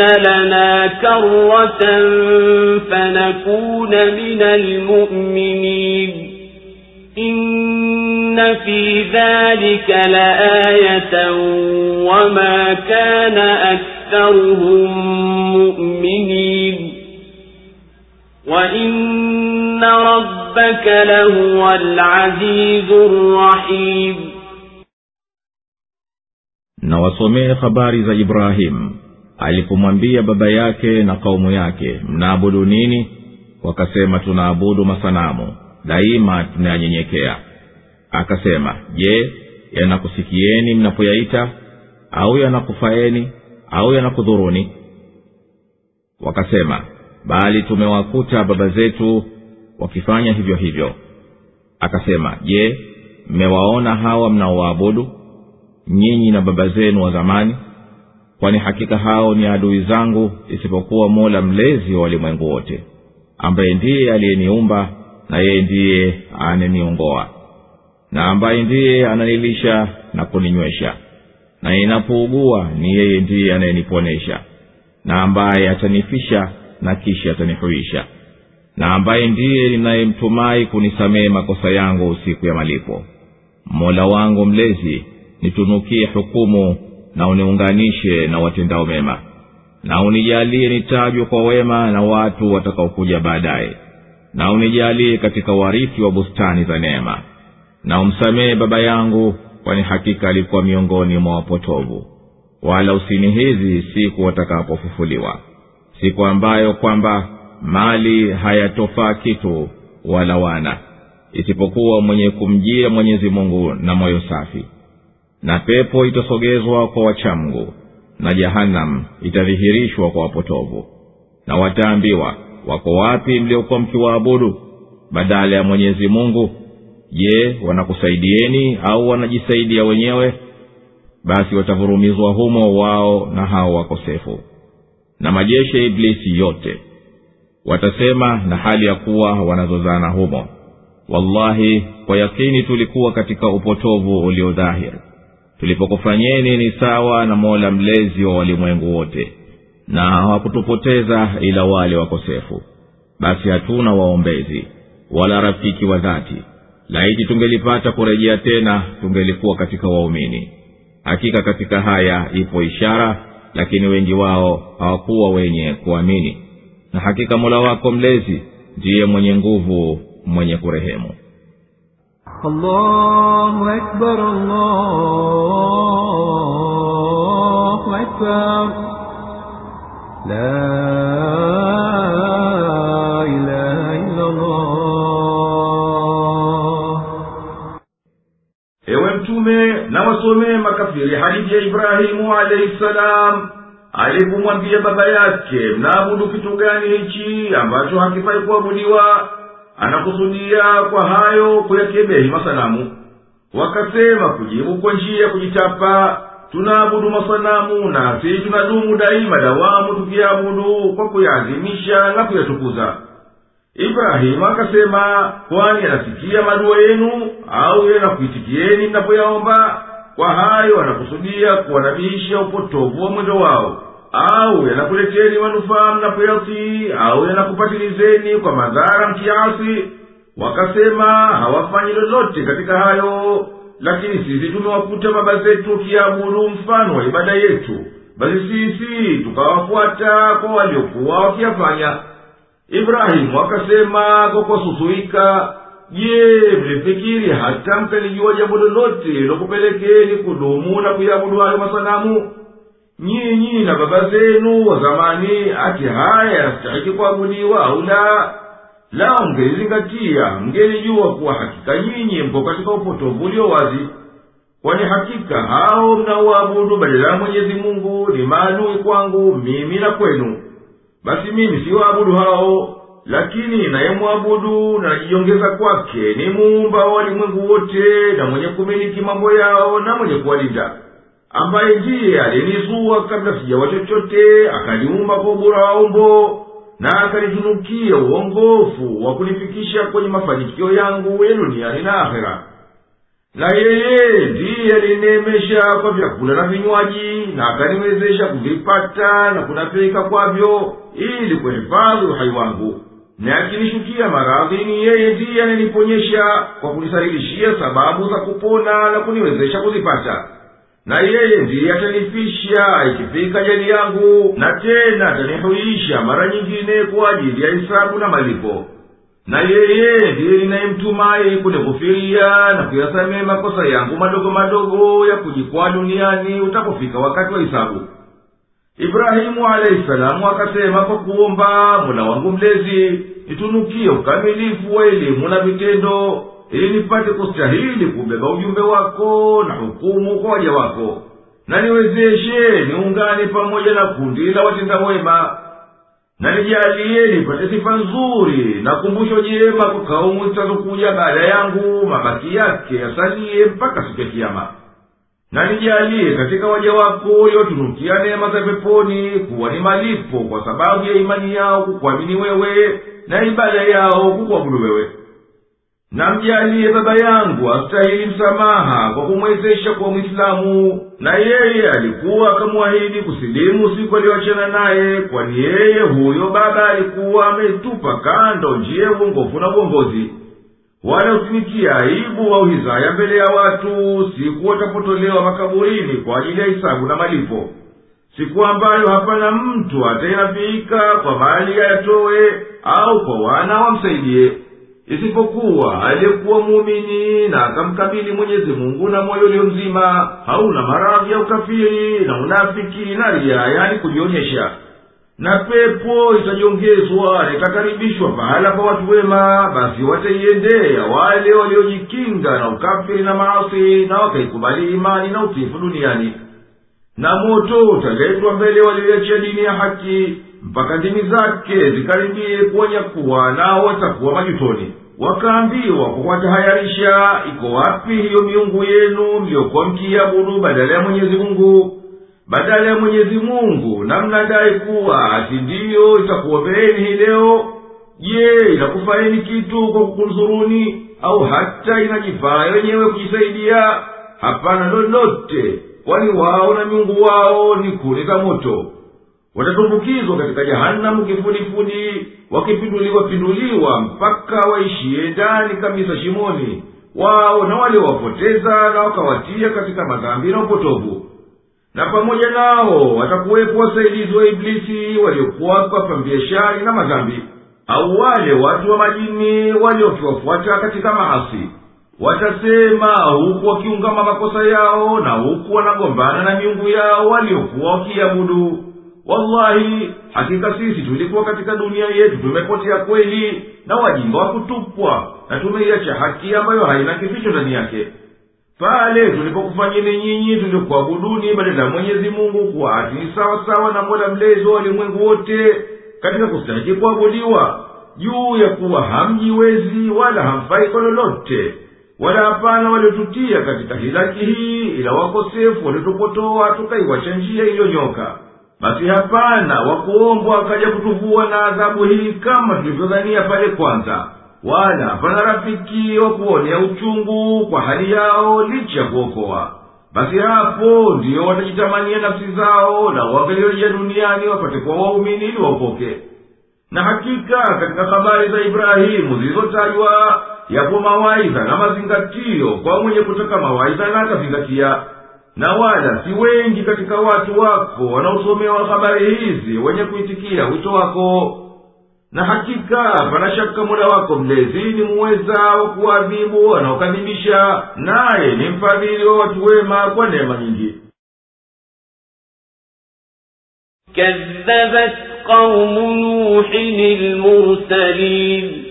لنا كرة فنكون من المؤمنين. إن في ذلك لآية وما كان أكثرهم مؤمنين. وإن ربك لهو العزيز الرحيم. habari za ibrahimu alipomwambia baba yake na kaumu yake mnaabudu nini? Wakasema tunaabudu masanamu daima tunayanyenyekea akasema je yanakusikieni mnapoyaita? Au yanakufaeni? Au yanakudhuruni? Wakasema bali tumewakuta baba zetu wakifanya hivyo hivyo. Akasema je mmewaona hawa mnaowaabudu? Nyinyi na baba zenu wa zamani kwani hakika hao ni adui zangu isipokuwa mola mlezi wa walimwengu wote ambaye ndiye aliyeniumba na yeye ndiye ananiongoa na ambaye ndiye ananilisha na kuninywesha na ninapougua ni yeye ndiye anayeniponesha na ambaye atanifisha na kisha atanihuisha na ambaye ndiye ninayemtumai kunisamehe makosa yangu siku ya malipo. Mola wangu mlezi nitunukie hukumu na uniunganishe na watendao mema na unijalie nitajwe kwa wema na watu watakaokuja baadaye na unijalie katika warithi wa bustani za neema na umsamehe baba yangu kwani hakika alikuwa miongoni mwa wapotovu. Wala usinihizi siku watakapofufuliwa siku ambayo kwamba mali hayatofaa kitu wala wana isipokuwa mwenye kumjia mwenyezi mungu na moyo safi na pepo itasogezwa kwa wachamgu na jahannam itadhihirishwa kwa wapotovu. Na wataambiwa wako wapi mliokuwa mkiwaabudu? Badala ya mwenyezi mungu je wanakusaidieni au wanajisaidia wenyewe? Basi watavurumizwa humo wao na hao wakosefu. Na majeshi ya iblisi yote watasema na hali ya kuwa wanazozana humo. Wallahi kwa yakini tulikuwa katika upotovu uliodhahiri tulipokufanyeni ni sawa na mola mlezi wa walimwengu wote na hawakutupoteza ila wale wakosefu. Basi hatuna waombezi wala rafiki wa dhati. Laiti tungelipata kurejea tena tungelikuwa katika waumini. Hakika katika haya ipo ishara lakini wengi wao hawakuwa wenye kuamini. Na hakika mola wako mlezi ndiye mwenye nguvu mwenye kurehemu الله أكبر الله أكبر لا إله إلا الله ewe mtume na wasomee makafiri hadithi ya ibrahimu alaihi salam alipomwambia baba yake mnaabudu kitu gani hichi ambacho hakifai kuabudiwa Anakusudia kwa hayo kuyakebehi masanamu. Wakasema kujibu kwa njia ya kujitapa tunaabudu masanamu nasi tunadumu daima dawamu tukiabudu kwa kuyaadhimisha na kuyatukuza. Ibrahimu akasema kwani anasikia madua yenu au yanakuitikieni mnapoyaomba? Kwa hayo anakusudia kuwanabihisha upotovu wa mwendo wao au yanakuleteni manufaa mnapoyatii au yanakupatilizeni kwa madhara mkiasi. Wakasema hawafanyi lolote katika hayo lakini sisi tumewakuta baba zetu wakiabudu mfano wa ibada yetu. Basi sisi tukawafuata kwa waliokuwa wakiyafanya. Ibrahimu akasema kwa kuwasusuika je mlifikiri hata mkalijua jambo lolote lokupelekeni kudumu na kuyabudu hayo masanamu nyinyi na baba zenu wa zamani ati haya yastahiki kuabudiwa au la? Lao mngelizingatia mngelijua kuwa hakika nyinyi mko katika upotovu ulio wazi. Kwani hakika hao mnaoabudu badala ya mwenyezi mungu ni maadui kwangu mimi na kwenu. Basi mimi siwaabudu hao lakini nayemwabudu na najiongeza kwake ni muumba wa walimwengu wote na mwenye kumiliki mambo yao na mwenye kuwalinda ambaye ndiye alinizua kabla sijawa chochote akaniumba kwa ubora wa umbo na akanitunukia uongofu wa kunifikisha kwenye mafanikio yangu ya duniani na akhera. Na yeye ndiye alineemesha kwa vyakula na vinywaji na akaniwezesha kuvipata na kunafika kwavyo ili kuhifadhi uhai wangu. Na akinishukia maradhi ni yeye ndiye ananiponyesha kwa kunisalilishiya sababu za kupona na kuniwezesha kuzipata na yeye ndiye atanifisha ikifika jali yangu na tena atanihuisha mara nyingine kwa ajili ya hisabu na malipo. Na yeye ndiye ninayemtumai kunikufiria na kuyasamehe makosa yangu madogo madogo ya kujikwaa duniani utapofika wakati wa hisabu ibrahimu alahi salamu akasema kwa kuomba mola wangu mlezi nitunukie ukamilifu wa elimu na vitendo ili nipate kustahili kubeba ujumbe wako na hukumu kwa waja wako. Na niwezeshe niungane pamoja na kundi la watenda wema. Na nijalie nipate sifa nzuri na kumbusho jema kwa kaumu zitazokuja baada yangu mabaki yake yasalie mpaka siku ya kiama na nijalie katika waja wako yotunukia neema za peponi kuwa ni malipo kwa sababu ya imani yao kukuamini wewe na ibada yao kukuabudu wewe na mjalie baba yangu astahili msamaha kwa kumwezesha kuwa mwislamu na yeye alikuwa akamwahidi kusilimu siku aliyoachana naye kwani yeye huyo baba alikuwa ametupa kando njia ya uongofu na uongozi. Wala usinitie aibu au hizaya mbele ya watu siku watapotolewa makaburini kwa ajili ya hisabu na malipo. Siku ambayo hapana mtu atayenafiika kwa mali ayatowe au kwa wana wamsaidie isipokuwa aliyekuwa muumini na akamkabili mwenyezi mungu na moyo ulio mzima hauna maradhi ya ukafiri na unafiki na ria yani kujionyesha. Na pepo itajiongezwa itakaribishwa pahala pa watu wema basi wataiendea wale waliojikinga na ukafiri na maasi na wakaikubali imani na utifu duniani. Na moto utaletwa mbele walioiachia dini ya haki mpaka ndimi zake zikaribie kuwanyakuwa nao watakuwa majutoni. Wakaambiwa kwa kuwatahayarisha iko wapi hiyo miungu yenu mliyokuwa mkiiabudu badala ya mwenyezi mungu? Badala ya mwenyezi mungu na mnadai kuwa ati ndiyo itakuombeeni hii leo? Je inakufaeni kitu kwa kukunzuruni? Au hata inajifaa wenyewe kujisaidia? Hapana lolote. Kwani wao na miungu wao ni kuni za moto watatumbukizwa katika jahanamu kifudifudi wakipinduliwa pinduliwa mpaka waishie ndani kabisa shimoni. Wao na waliowapoteza na wakawatia katika madhambi na upotovu. Na pamoja nao watakuwepo wasaidizi wa iblisi waliokuwa wakiwapambia na madhambi au wale watu wa majini waliokiwafuata katika maasi. Watasema huku wakiungama makosa yao na huku wanagombana na miungu yao waliokuwa wakiabudu wallahi hakika sisi tulikuwa katika dunia yetu tumepotea kweli na wajinga wa kutupwa na tumeiacha haki ambayo haina kificho ndani yake. Pale tulipokufanyeni nyinyi tulikuabuduni badala ya mwenyezi mungu kuwa ati sawasawa na mola mlezi wa walimwengu wote katika kustahiki kuabudiwa juu ya kuwa hamjiwezi wala hamfai kwa lolote. Wala hapana waliotutia katika hilaki hii ila wakosefu waliotupotoa tukaiwacha njia iliyonyoka basi hapana wakuombwa akaja kutuvua na adhabu hii kama tulivyodhania pale kwanza. Wala hapana rafiki wa kuonea uchungu kwa hali yao licha ya kuokoa. Basi hapo ndiyo watajitamania nafsi zao na waangalioja duniani wapate kuwa waumini ili waokoke. Na hakika katika habari za ibrahimu zilizotajwa yapo mawaidha na mazingatio kwa mwenye kutaka mawaidha na akazingatia na wala si wengi katika watu wako wanaosomewa habari hizi wenye kuitikia wito wako na hakika pana shaka mola wako mlezi ni muweza wa kuwaadhibu wanaokadhibisha naye ni mfadhili wa watu wema kwa neema nyingi كذبت قوم نوح المرسلين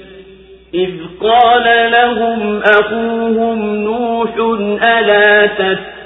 إذ قال لهم أخوهم نوح ألا تتقون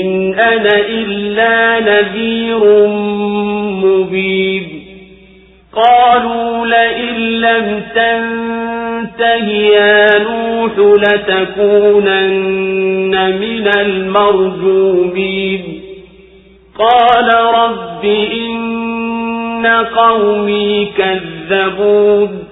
إن أنا إلا نذير مبين. قالوا لئن لم تنته يا نوح لتكونن من المرجومين. قال رب إن قومي كذبون.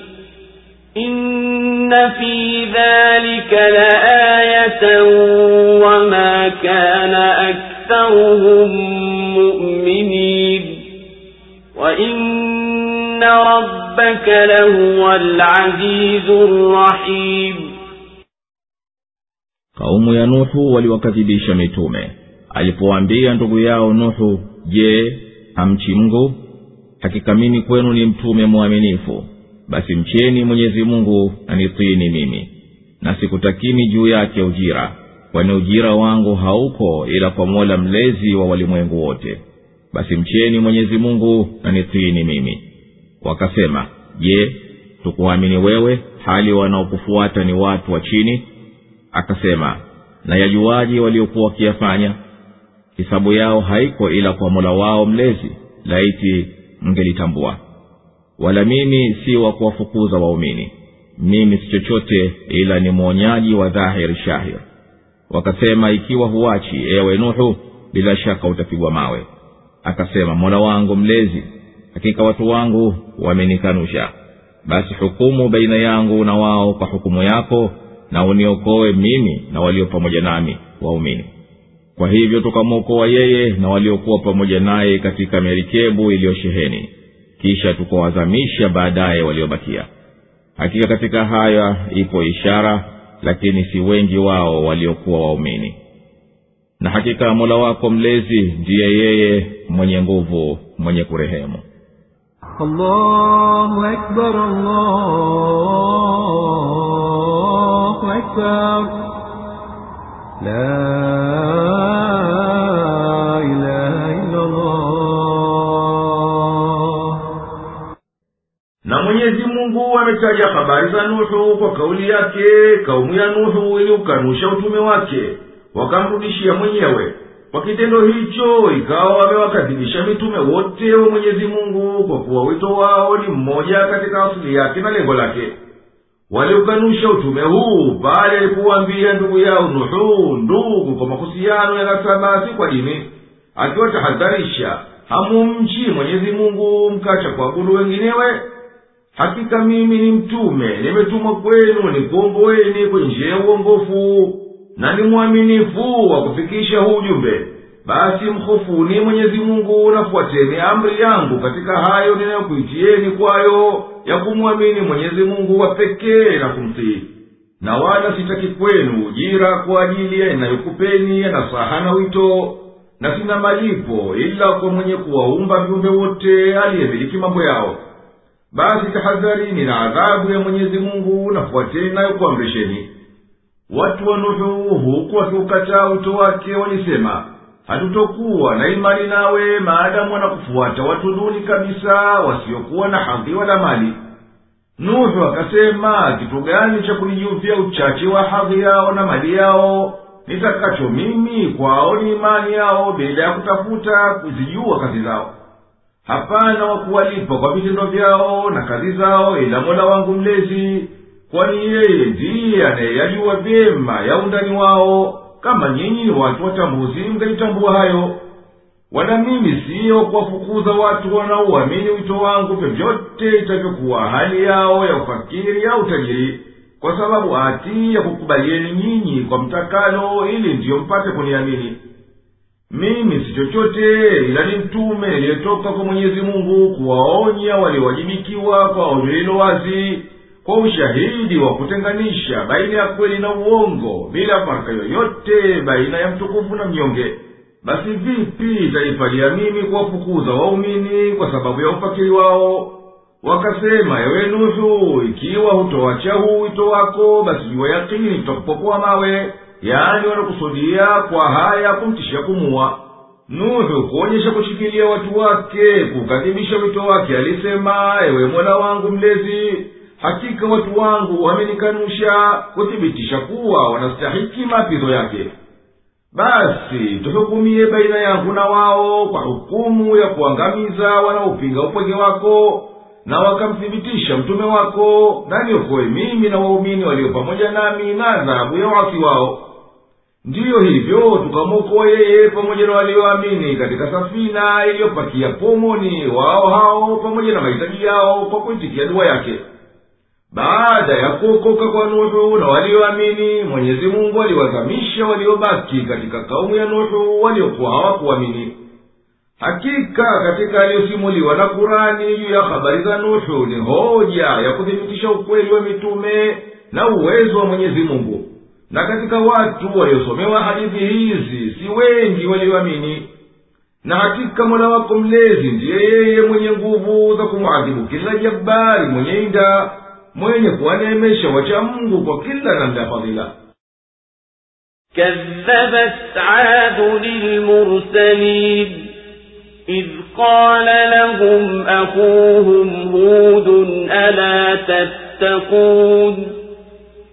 إن في ذلك لآية وما كان أكثرهم مؤمنين وإن ربك لهو العزيز الرحيم kaumu ya nuhu waliwakadhibisha mitume alipowaambia ndugu yao nuhu je hamchi mngu hakika mimi kwenu ni mtume mwaminifu basi mcheni mwenyezi mungu anitini mimi na sikutakini juu yake ujira kwani ujira wangu hauko ila kwa mola mlezi wa walimwengu wote. Basi mcheni mwenyezi mungu nanitini mimi. Wakasema je tukuamini wewe hali wanaokufuata ni watu wa chini? Akasema na yajuaji waliokuwa wakiyafanya? Hisabu yao haiko ila kwa mola wao mlezi laiti mngelitambua wala mimi si wa kuwafukuza waumini. Mimi si chochote ila ni mwonyaji wa dhahiri shahir. Wakasema ikiwa huachi ewe nuhu bila shaka utapigwa mawe. Akasema mola wangu mlezi hakika watu wangu wamenikanusha. Basi hukumu baina yangu na wao kwa hukumu yako na uniokoe mimi na walio pamoja nami waumini. Kwa hivyo tukamwokoa yeye na waliokuwa pamoja naye katika merikebu iliyosheheni kisha tukawazamisha baadaye waliobakia. Hakika katika haya ipo ishara lakini si wengi wao waliokuwa waumini. Na hakika mola wako mlezi ndiye yeye mwenye nguvu mwenye kurehemu. Allahu akbar, allahu akbar. La mungu ametaja habari za nuhu kwa kauli yake kaumu ya nuhu iliukanusha utume wake. Wakamrudishia mwenyewe. Kwa kitendo hicho ikawa wamewakadhibisha mitume wote wa mwenyezi mungu kwa kuwa wito wao ni mmoja katika asili yake na lengo lake. Waliukanusha utume huu pale alipowaambia ndugu yao nuhu ndugu kwa mahusiano ya nasabasi kwa dini. Akiwatahadharisha hamumchi mwenyezi mungu mkacha kuabudu wenginewe hakika mimi ni mtume nimetumwa kwenu nikuomboeni kwa njia ya uongofu na ni mwaminifu wa kufikisha huu ujumbe. Basi mhofuni mwenyezi mungu nafuateni amri yangu katika hayo ninayokuitieni kwayo ya kumwamini mwenyezi mungu wa pekee na kumtii. Na wala sitaki kwenu ujira kwa ajili ya inayokupeni ya na wito na sina malipo ila kwa mwenye kuwaumba viumbe wote aliyemiliki mambo yao basi tahadharini na adhabu ya mwenyezi mungu nafuateni nayo kuamrisheni watu wa nuhu huku wakiukataa wito wake walisema hatutokuwa na imani nawe maadamu wanakufuata watu duni kabisa wasiokuwa na hadhi wala mali. Nuhu akasema kitu gani cha kunijuvya uchache wa hadhi yao na mali yao? Nitakacho mimi kwao ni imani yao bila ya kutafuta kuzijua kazi zao hapana wa kuwalipa kwa vitendo vyao na kazi zao ila mola wangu mlezi kwani yeye ndiye anayeyajua vyema ya undani wao kama nyinyi watu watambuzi mngelitambua hayo. Wala mimi siyo kuwafukuza watu wanaouamini wito wangu vyovyote itavyokuwa hali yao ya ufakiri au utajiri kwa sababu ati ya kukubalieni nyinyi kwa mtakalo ili ndiyo mpate kuniamini mimi si chochote ila ni mtume niliyetoka kwa mwenyezi mungu kuwaonya waliowajibikiwa kwa onyo wazi kwa ushahidi wa kutenganisha baina ya kweli na uongo bila farka yoyote baina ya mtukufu na mnyonge. Basi vipi itanifalia mimi kuwafukuza waumini kwa sababu ya ufakiri wao? Wakasema ewe nuhu ikiwa hutoacha huu wito wako basi jua yakini tutakupokoa mawe yaani wanakusudia kwa haya kumtishia kumua nuhu kuonyesha kushikilia watu wake kukadhibisha wito wake. Alisema ewe mola wangu mlezi hakika watu wangu wamenikanusha kuthibitisha kuwa wanastahiki mapizo yake. Basi tuhukumie baina yangu na wao kwa hukumu ya kuangamiza wanaopinga upweke wako na wakamthibitisha mtume wako na mimi na waumini walio pamoja nami na adhabu ya wasi wao ndiyo hivyo tukamwokoa yeye pamoja na walioamini katika safina iliyopakia pomoni wao hao pamoja na mahitaji yao kwa kuitikia dua yake. Baada ya kuokoka kwa nuhu na walioamini mwenyezi mungu aliwazamisha waliobaki katika kaumu ya nuhu waliokuwa hawakuamini. Hakika katika aliyosimuliwa na kurani juu ya habari za nuhu ni hoja ya kuthibitisha ukweli wa mitume na uwezo wa mwenyezi mungu na katika watu waliosomewa hadithi hizi si wengi walioamini na hakika mola wako mlezi ndiye yeye mwenye nguvu za kumwadhibu kila jabari mwenye inda mwenye kuwaneemesha wacha mungu kwa kila namna ya fadhila كذبت عاد للمرسلين إذ قال لهم أخوهم هود ألا تتقون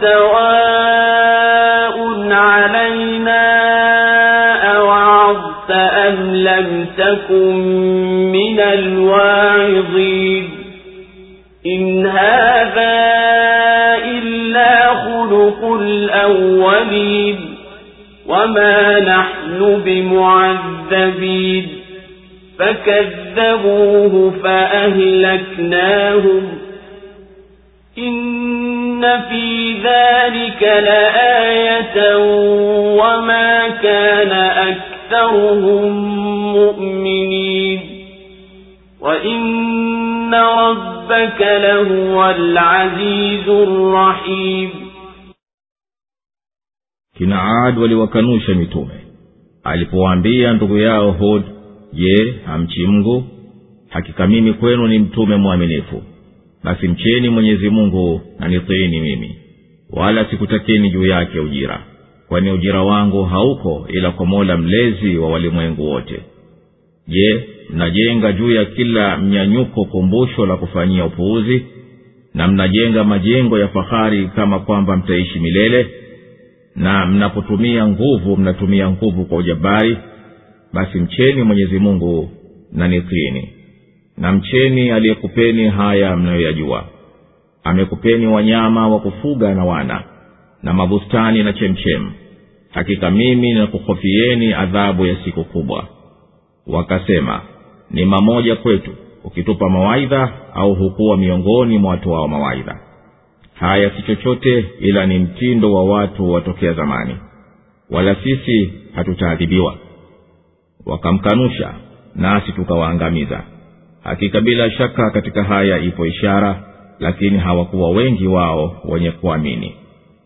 سواء علينا أوعظت أم لم تكن من الواعظين. إن هذا إلا خلق الأولين. وما نحن بمعذبين. فكذبوه فأهلكناهم. في ذلك لآية وما كان أكثرهم مؤمنين وإن ربك لهو العزيز الرحيم kina ad waliwakanusha mitume alipowaambia ndugu yao hud je hamchi mngu hakika mimi kwenu ni mtume mwaminifu basi mcheni mwenyezi mungu na nitiini mimi wala sikutakeni juu yake ujira kwani ujira wangu hauko ila kwa mola mlezi wa walimwengu wote. Je mnajenga juu ya kila mnyanyuko kumbusho la kufanyia upuuzi na mnajenga majengo ya fahari kama kwamba mtaishi milele? Na mnapotumia nguvu mnatumia nguvu kwa ujabari? Basi mcheni mwenyezi mungu na nitini na mcheni aliyekupeni haya mnayoyajua. Amekupeni wanyama wa kufuga na wana na mabustani na chemchemu hakika mimi nakuhofieni adhabu ya siku kubwa. Wakasema ni mamoja kwetu ukitupa mawaidha au hukuwa miongoni mwa watu wao mawaidha. Haya si chochote ila ni mtindo wa watu watokea zamani. Wala sisi hatutaadhibiwa. Wakamkanusha nasi tukawaangamiza hakika bila shaka katika haya ipo ishara lakini hawakuwa wengi wao wenye kuamini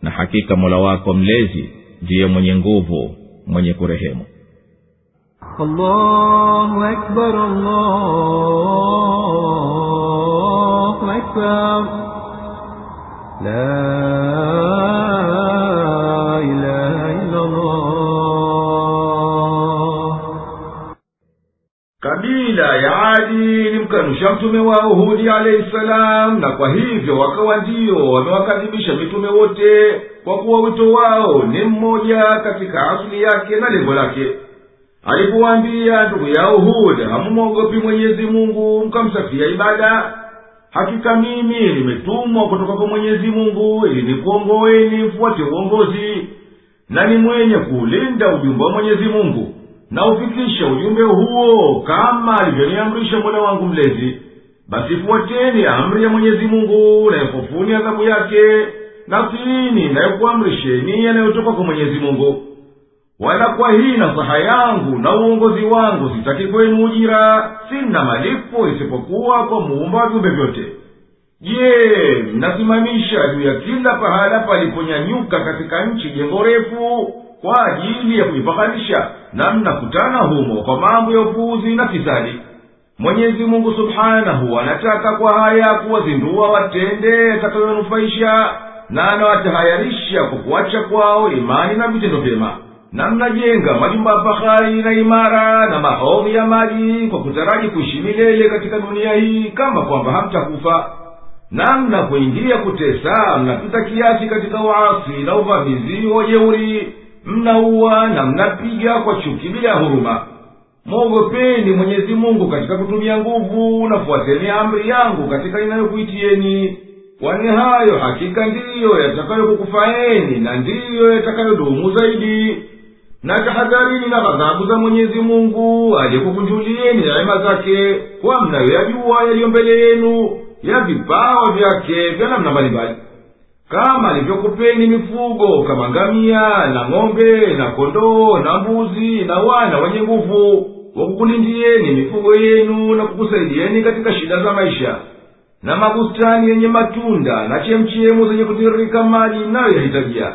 na hakika mola wako mlezi ndiye mwenye nguvu mwenye kurehemu allahu akbar, allahu akbar. La ilimkanusha mtume wao hudi alaihi salam na kwa hivyo wakawa ndiyo wamewakadhibisha mitume wote kwa kuwa wito wao ni mmoja katika asili yake na lengo lake. Alipowaambia ndugu yao hud hamumwogopi mwenyezi mungu mkamsafia ibada? Hakika mimi nimetumwa kutoka kwa mwenyezi mungu ili nikuongoeni mfuate uongozi na ni mwenye kuulinda ujumbe wa mwenyezi mungu na ufikishe ujumbe huo kama alivyoniamrisha mola wangu mlezi basi fuateni amri ya mwenyezi mungu na adhabu yake na tiini inayokuamrisheni yanayotoka kwa mwenyezi mungu. Wala kwa hii nasaha yangu na uongozi wangu sitaki kwenu ujira sina malipo isipokuwa kwa muumba wa viumbe vyote. Je mnasimamisha juu ya kila pahala paliponyanyuka katika nchi jengo refu kwa ajili ya kujifakharisha na mnakutana humo kwa mambo ya upuuzi na fisadi. Mwenyezi mungu subhanahu anataka kwa haya kuwazindua watende yatakayonufaisha na anawatahayarisha kwa kuacha kwao imani na vitendo vyema. Na mnajenga majumba ya fahari na imara na mahodhi ya maji kwa kutaraji kuishi milele katika dunia hii kama kwamba hamtakufa. Na mnapoingia kutesa mnapita kiasi katika uasi na uvamizi wa jeuri mnaua na mnapiga kwa chuki bila ya huruma. Mwogopeni mwenyezi mungu katika kutumia nguvu na fuateni amri yangu katika inayokuitieni. Kwani hayo hakika ndiyo yatakayokukufaeni na ndiyo yatakayodumu zaidi. Na tahadharini na ghadhabu za mwenyezi mungu aliyekukunjulieni rehema zake kwa mnayoyajua yaliyo mbele yenu ya vipawa vyake vya namna mbalimbali kama alivyokupeni mifugo kama ngamia na ng'ombe na kondoo na mbuzi na wana wenye nguvu wakukulindieni mifugo yenu na kukusaidieni katika shida za maisha na mabustani yenye matunda na chemchemu zenye kutiririka maji mnayoyahitajia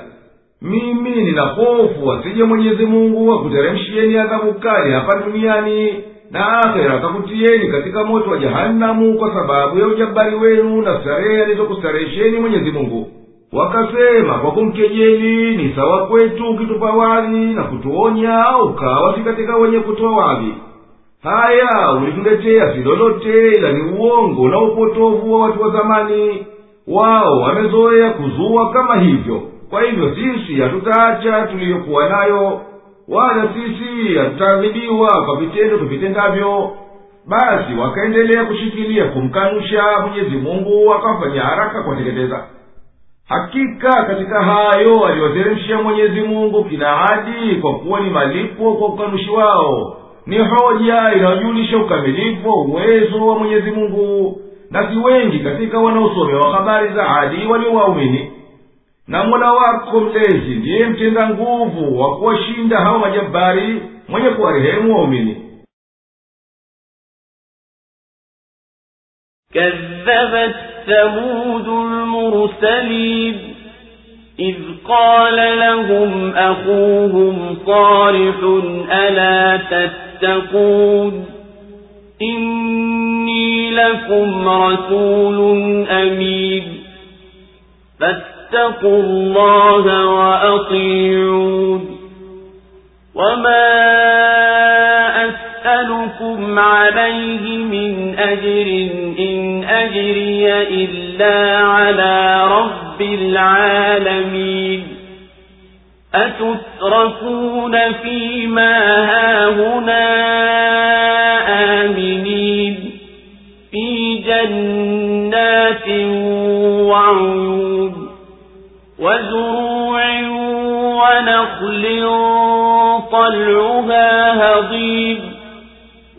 mimi nina hofu asije mwenyezi mungu akuteremshieni adhabu kali hapa duniani na akhera akakutieni katika moto wa jahanamu kwa sababu ya ujabari wenu na starehe alizokustarehesheni mwenyezi mungu wakasema kwa kumkejeli ni sawa kwetu ukitupa wadhi na kutuonya ukawa si katika wenye kutoa wadhi haya ulituletea si lolote ila ni uongo na upotovu wa watu wa zamani. Wao wamezoea kuzua kama hivyo. Kwa hivyo sisi hatutaacha tuliyokuwa nayo wala sisi hatutaadhibiwa kwa vitendo tuvitendavyo basi wakaendelea kushikilia kumkanusha mwenyezi mungu akafanya haraka kuwateketeza hakika katika hayo aliyoteremshia mwenyezi mungu kina adi kwa kuwa ni malipo kwa ukanushi wao ni hoja inayojulisha ukamilifu wa uwezo wa mwenyezi mungu na si wengi katika wanaosomewa habari za adi waliowaumini na mola wako mlezi ndiye mtenda nguvu wa kuwashinda hao majabari mwenye kuwarehemu waumini كذبت ثمود المرسلين إذ قال لهم أخوهم صالح ألا تتقون إني لكم رسول أمين فاتقوا الله وأطيعون وما أسألكم عليه من أجر إن أجري إلا على رب العالمين. أتتركون فيما هاهنا آمنين. في جنات وعيون وزروع ونخل طلعها هضيم.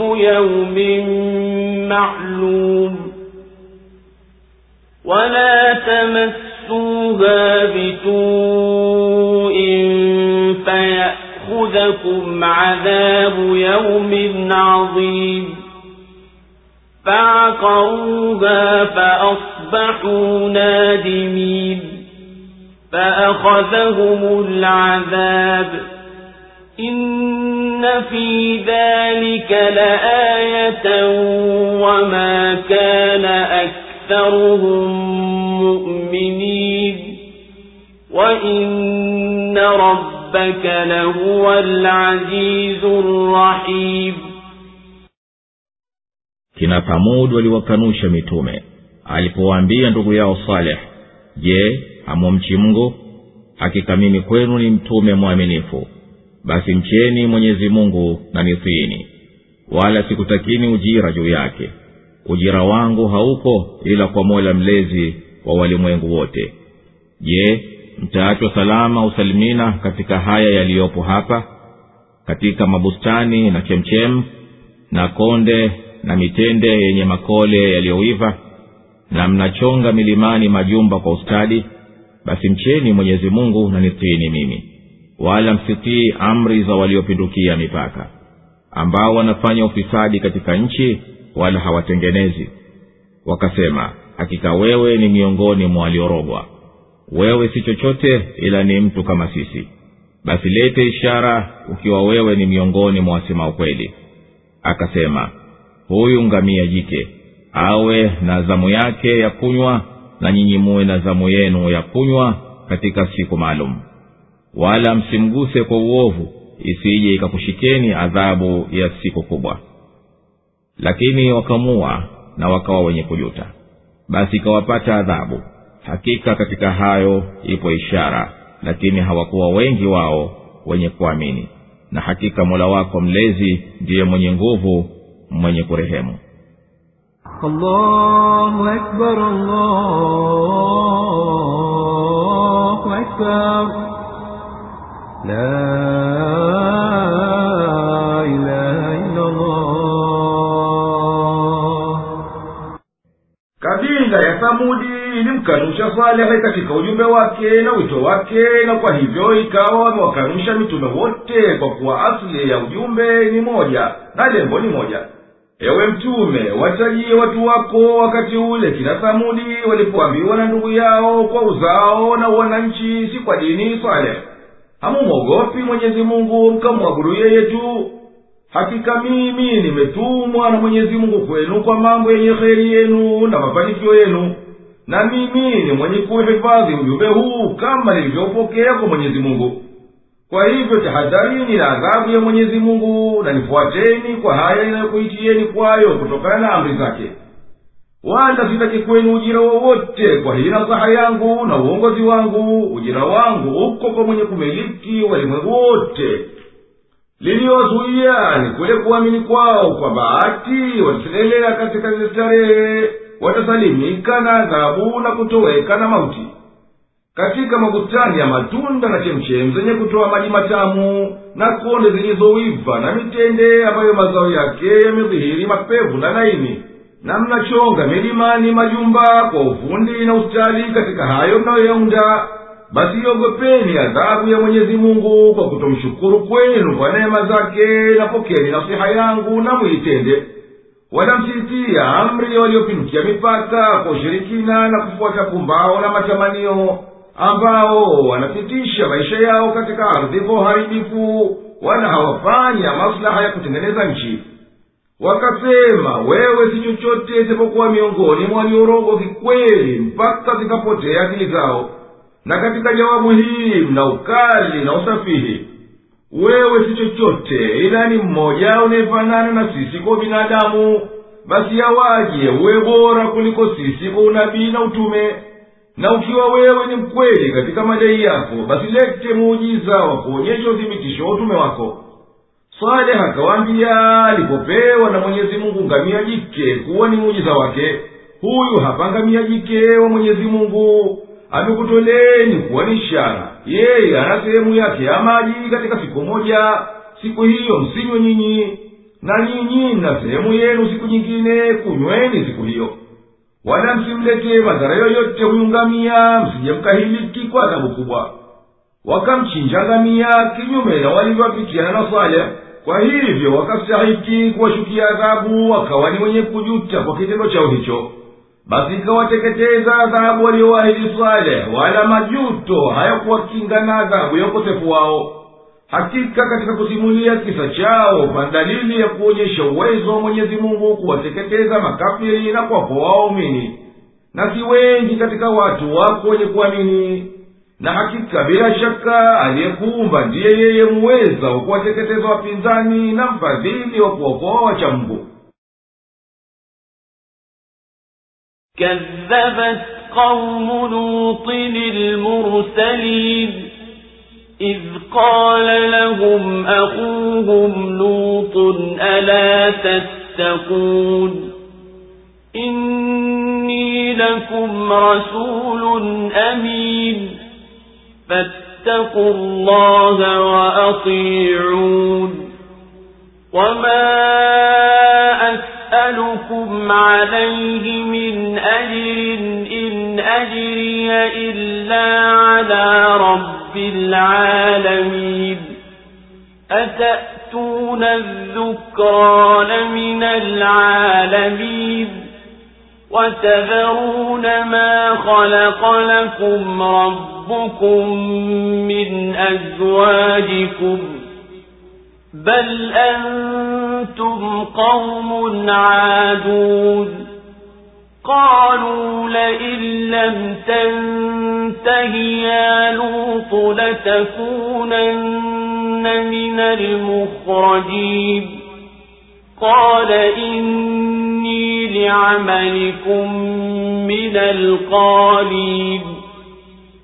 يوم معلوم ولا تمسوها بسوء فيأخذكم عذاب يوم عظيم فعقروها فأصبحوا نادمين فأخذهم العذاب إن في ذلك لآية وما كان أكثرهم مؤمنين وإن ربك لهو العزيز الرحيم kina thamud waliwakanusha mitume alipowaambia ndugu yao saleh je hamumchi mungu hakika mimi kwenu ni mtume mwaminifu basi mcheni mwenyezi mungu na nitiini wala sikutakini ujira juu yake. Ujira wangu hauko ila kwa mola mlezi wa walimwengu wote. Je mtaachwa salama usalimina katika haya yaliyopo hapa katika mabustani na chemchem na konde na mitende yenye makole yaliyoiva na mnachonga milimani majumba kwa ustadi? Basi mcheni mwenyezi mungu na nitiini mimi wala msitii amri za waliopindukia mipaka ambao wanafanya ufisadi katika nchi wala hawatengenezi. Wakasema hakika wewe ni miongoni mwa waliorogwa. Wewe si chochote ila ni mtu kama sisi. Basi lete ishara ukiwa wewe ni miongoni mwa wasema ukweli. Akasema huyu ngamia jike awe na zamu yake ya kunywa na nyinyi muwe na zamu yenu ya kunywa katika siku maalum wala msimguse kwa uovu isije ikakushikeni adhabu ya siku kubwa. Lakini wakamua na wakawa wenye kujuta. Basi ikawapata adhabu. Hakika katika hayo ipo ishara lakini hawakuwa wengi wao wenye kuamini. Na hakika mola wako mlezi ndiye mwenye nguvu mwenye kurehemu. Allahu akbar, allahu akbar kabila ya thamudi ilimkanusha salehe katika ujumbe wake na wito wake na kwa hivyo ikawa wamewakanusha mitume wote kwa kuwa asili ya ujumbe ni moja na lengo ni moja. Ewe mtume watajie watu wako wakati ule kina thamudi walipoambiwa na ndugu yao kwa uzao na wananchi si kwa dini saleh hamumwogopi mwenyezi mungu mkamwabudu yeye tu hakika mimi nimetumwa na mwenyezi mungu kwenu kwa mambo yenye kheri yenu na mafanikio yenu. Na mimi ni mwenye kuhifadhi ujumbe huu kama nilivyoupokea kwa mwenyezi mungu. Kwa hivyo tahadharini na adhabu ya mwenyezi mungu na nifuateni kwa haya inayokuitieni kwayo kutokana na amri zake wala sitaki kwenu ujira wowote. Kwa hii nasaha yangu na uongozi wangu ujira wangu uko kwa mwenye kumiliki walimwengu wote. Liliyozuia ni kule kuamini kwao kwa bahati wataselelea katika zile starehe watasalimika na adhabu na kutoweka na mauti. Katika mabustani ya matunda na chemchemu zenye kutoa maji matamu na konde zilizowiva na mitende ambayo mazao yake yamedhihiri mapevu na laini na mnachonga milimani majumba kwa ufundi na ustadi katika hayo mnayoyaunda. Basi iogopeni adhabu ya mwenyezi mungu kwa kutomshukuru kwenu kwa neema zake na pokeni nasiha yangu na muitende wala msitia amri waliopindukia mipaka kwa ushirikina na kufuata pumbao na matamanio ambao wanapitisha maisha yao katika ardhi kwa uharibifu wala hawafanya maslaha ya kutengeneza nchi wakasema wewe si chochote isipokuwa miongoni mwa waliorogo kikweli mpaka zikapotea akili zao. Na katika jawabu hii mna ukali na usafihi. Wewe si chochote ila ni mmoja unayefanana na sisi kwa binadamu. Basi yawaje uwe bora kuliko sisi kwa unabii na utume. Na ukiwa wewe ni mkweli katika madai yako basi lete muujiza wa kuonyesha uthibitisho wa utume wako saleh akawaambia alipopewa na mwenyezi mungu ngamia jike kuwa ni muujiza wake. Huyu hapa ngamia jike wa mwenyezi mungu. Amekutoleni kuwa ni ishara. Yeye ana sehemu yake ya maji katika siku moja. Siku hiyo msinywe nyinyi. Na nyinyi na sehemu yenu siku nyingine kunyweni siku hiyo. Wala msimletee madhara yoyote huyu ngamia msije mkahiliki kwa adhabu kubwa. Wakamchinja ngamia kinyume na walivyoafikiana na saleh kwa hivyo wakastahiki kuwashukia adhabu wakawa ni wenye kujuta kwa kitendo chao hicho. Basi ikawateketeza adhabu walioahidi saleh wala majuto hayakuwakinga na adhabu ya ukosefu wao. Hakika katika kusimulia kisa chao pana dalili ya kuonyesha uwezo wa mwenyezi mungu kuwateketeza makafiri na kuwapoa waumini. Na si wengi katika watu wako wenye kuamini na hakika bila shaka aliyekuumba ndiye yeye muweza wa kuwateketeza wapinzani na mfadhili wa kuokoa wacha mungu كذبت قوم لوط المرسلين إذ قال لهم أخوهم لوط ألا تتقون إني لكم رسول أمين فاتقوا الله وأطيعون. وما أسألكم عليه من أجر إن أجري إلا على رب العالمين. أتأتون الذكران من العالمين؟ وتذرون ما خلق لكم ربكم من أزواجكم بل أنتم قوم عادون قالوا لئن لم تنته يا لوط لتكونن من المخرجين قال إني لعملكم من القالين.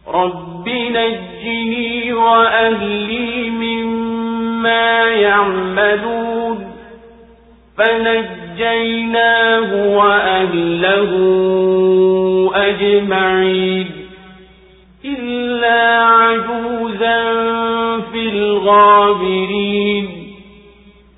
رب نجني وأهلي مما يعملون. فنجيناه وأهله أجمعين. إلا عجوزا في الغابرين.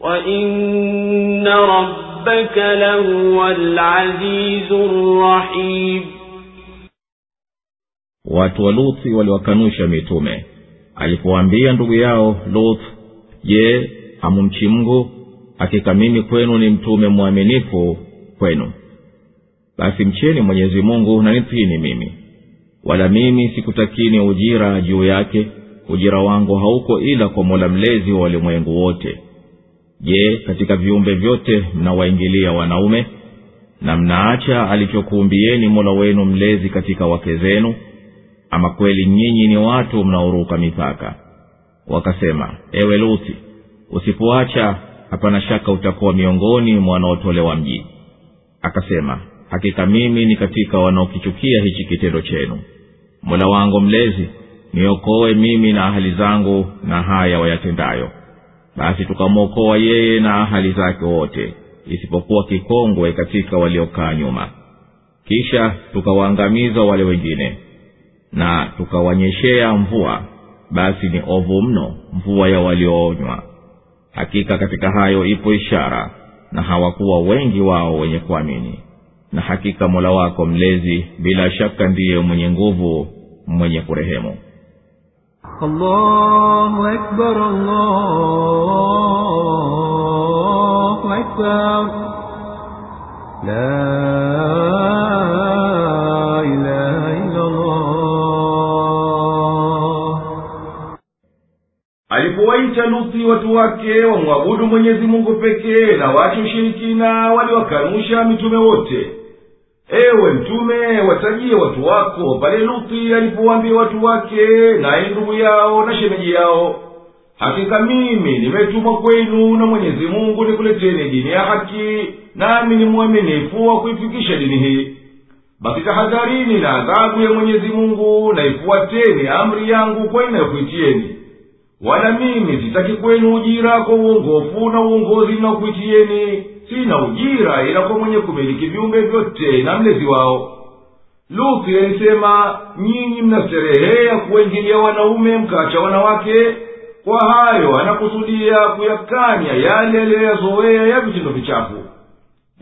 وإن ربك لهو العزيز الرحيم watu wa luthi waliwakanusha mitume alipowaambia ndugu yao luth je hamumchi mngu hakika mimi kwenu ni mtume mwaminifu kwenu basi mcheni mwenyezi mungu na nitini mimi wala mimi sikutakini ujira juu yake ujira wangu hauko ila kwa mola mlezi wa walimwengu wote je katika viumbe vyote mnawaingilia wanaume? Na mnaacha alichokuumbieni mola wenu mlezi katika wake zenu? Ama kweli nyinyi ni watu mnaoruka mipaka? Wakasema ewe luthi usipoacha hapana shaka utakuwa miongoni mwa wanaotolewa mji. Akasema hakika mimi ni katika wanaokichukia hichi kitendo chenu. Mola wangu mlezi niokoe mimi na ahali zangu na haya wayatendayo basi tukamwokoa yeye na ahali zake wote isipokuwa kikongwe katika waliokaa nyuma. Kisha tukawaangamiza wale wengine na tukawanyeshea mvua. Basi ni ovu mno mvua ya walioonywa. Hakika katika hayo ipo ishara na hawakuwa wengi wao wenye kuamini. Na hakika mola wako mlezi bila shaka ndiye mwenye nguvu mwenye kurehemu الله أكبر الله أكبر لا إله إلا الله alipowaita luthi watu wake wamwabudu mwenyezi mungu pekee na wache ushirikina waliwakanusha mitume wote ewe mtume watajie watu wako pale luthi alipowaambia watu wake naye ndugu yao na shemeji yao hakika mimi nimetumwa kwenu na mwenyezi mungu nikuleteni dini ya haki nami ni mwaminifu wa kuifikisha dini hii. Basi tahadharini na adhabu ya mwenyezi mungu na ifuateni amri yangu kwa inayokuitieni. Wala mimi sitaki kwenu ujira kwa uongofu na uongozi mnaokuitieni sina ujira ila kwa mwenye kumiliki viumbe vyote na mlezi wao. Luthi alisema nyinyi mnasereheya kuwaingilia wanaume mkaacha wanawake. Kwa hayo anakusudia kuyakanya yale aliyoyazoea ya vitendo vichafu.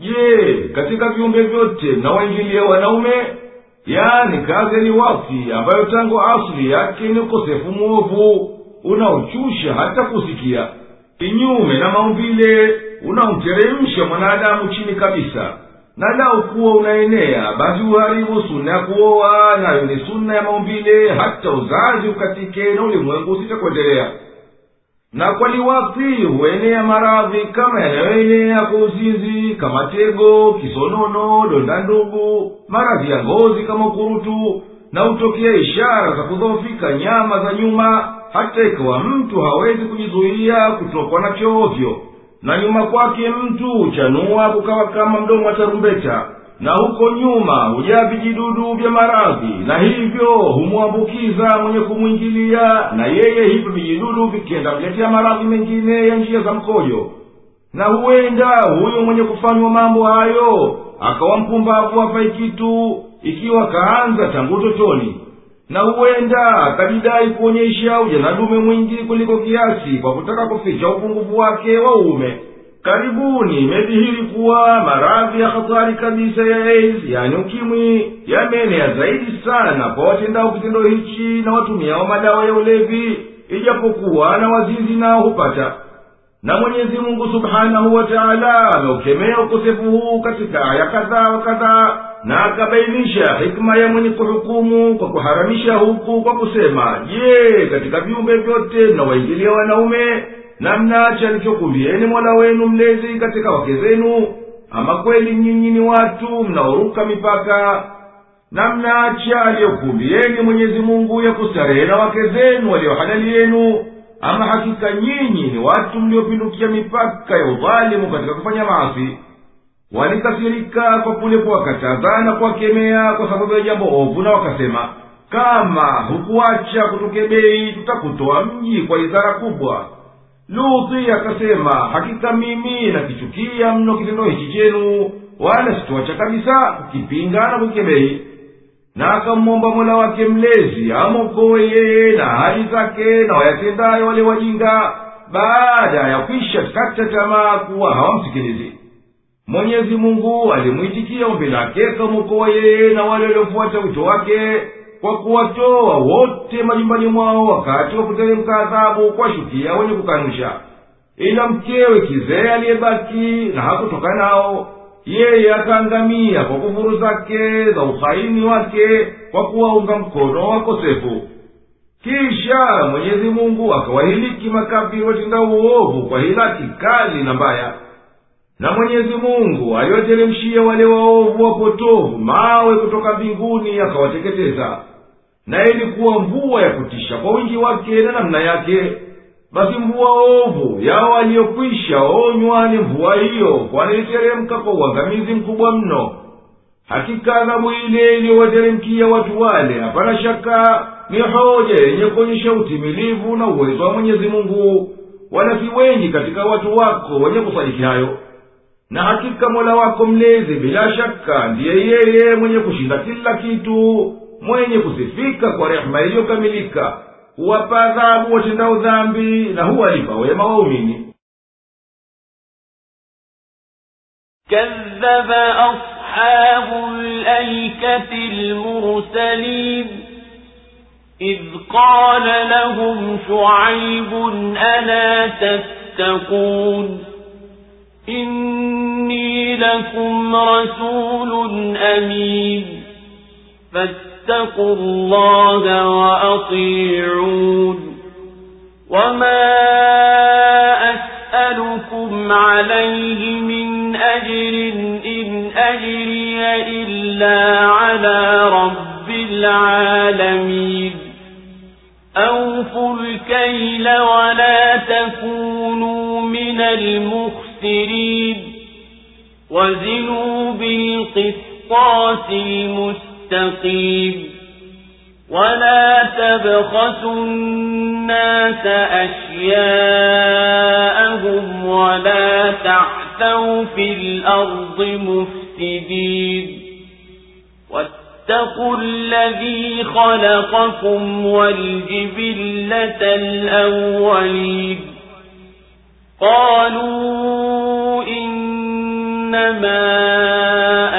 Je katika viumbe vyote mnawaingilia wanaume? Yaani kazi wakti ambayo tangu asili yake ni ukosefu mwovu unaochusha hata kusikia? Kinyume na maumbile unaomteremsha mwanadamu chini kabisa. Na lau kuwa unaenea basi uharibu sunna ya kuoa nayo ni suna ya maumbile hata uzazi ukatike na ulimwengu usitakuendelea. Na kwa liwakti huenea maradhi kama yanayoenea kwa uzinzi kama tego kisonono donda ndugu maradhi ya ngozi kama ukurutu na hutokea ishara za kudhoofika nyama za nyuma hata ikawa mtu hawezi kujizuia kutokwa na choovyo na nyuma kwake mtu huchanua kukawa kama mdomo wa tarumbeta na huko nyuma hujaa vijidudu vya maradhi na hivyo humwambukiza mwenye kumwingilia na yeye hivyo vijidudu vikienda mletea maradhi mengine ya njia za mkojo. Na huenda huyo mwenye kufanywa mambo hayo akawa mpumbavu hafai ikiwa kaanza tangu utotoni na huenda akajidai kuonyesha ujanadume mwingi kuliko kiasi kwa kutaka kuficha upungufu wake wa uume. Karibuni imedhihiri kuwa maradhi ya hatari kabisa ya AIDS yani ukimwi yameenea zaidi sana kwa watendao kitendo hichi na watumiao madawa ya ulevi ijapokuwa na wazinzi nao hupata. Na mwenyezi mungu subhanahu wa taala ameukemea ukosefu huu katika aya kadhaa wa kadhaa na akabainisha hikma ya mwenye kuhukumu kwa kuharamisha huku kwa kusema je katika viumbe vyote mnawaingilia wanaume? Na mnaacha alichokumbieni mola wenu mlezi katika wake zenu? Ama kweli nyinyi ni watu mnaoruka mipaka? Na mnaacha aliyokumbieni mwenyezi mungu ya kustarehe na wake zenu waliohalali yenu? Ama hakika nyinyi ni watu mliopindukia mipaka ya udhalimu katika kufanya maasi walikasirika kwa kule kuwakataza na kuwakemea kwa sababu ya jambo ovu na wakasema kama hukuacha kutukebei tutakutoa mji kwa idhara kubwa. Luthi akasema hakika mimi nakichukia mno kitendo hichi chenu wala sitoacha kabisa kukipinga na kukebei na akamwomba mola wake mlezi amwokowe yeye na hali zake na wayatendayo wale wajinga baada ya kwisha kata tamaa kuwa hawamsikilizi mwenyezi mungu alimwitikia ombi lake kamwokowa yeye na wale waliofuata wito wake kwa kuwatoa wote majumbani mwao wakati wa kuteremka adhabu kuwashukia wenye kukanusha. Ila mkewe kizee aliyebaki na hakutoka nao yeye akaangamia kwa kufuru zake za uhaini wake kwa kuwaunga mkono wakosefu. Kisha mwenyezi mungu akawahiliki makafiri watenda uovu kwa hilaki kali na mbaya na mwenyezi mungu aliwateremshia wale waovu wapotovu mawe kutoka mbinguni akawateketeza. Na ilikuwa mvua ya kutisha kwa wingi wake na namna yake. Basi mvua ovu yao waliyokwisha onywa ni mvua hiyo kwani kwa uangamizi mkubwa mno. Hakika adhabu ile iliyowateremkia watu wale hapana shaka ni hoja yenye kuonyesha utimilivu na uwezo wa mwenyezi mungu. Wala si wengi katika watu wako wenye kusadiki hayo na hakika mola wako mlezi bila shaka ndiye yeye mwenye kushinda kila kitu mwenye kusifika kwa rehema iliyokamilika huwapa adhabu watendao dhambi na huwalipa wema waumini كذب أصحاب الأيكة المرسلين إذ قال لهم شعيب ألا تتقون إني لكم رسول أمين فاتقوا الله وأطيعون وما أسألكم عليه من أجر إن أجري إلا على رب العالمين أوفوا الكيل ولا تكونوا من المخسرين وزنوا بالقسط الصراط المستقيم ولا تبخسوا الناس أشياءهم ولا تعثوا في الأرض مفسدين واتقوا الذي خلقكم والجبلة الأولين قالوا إنما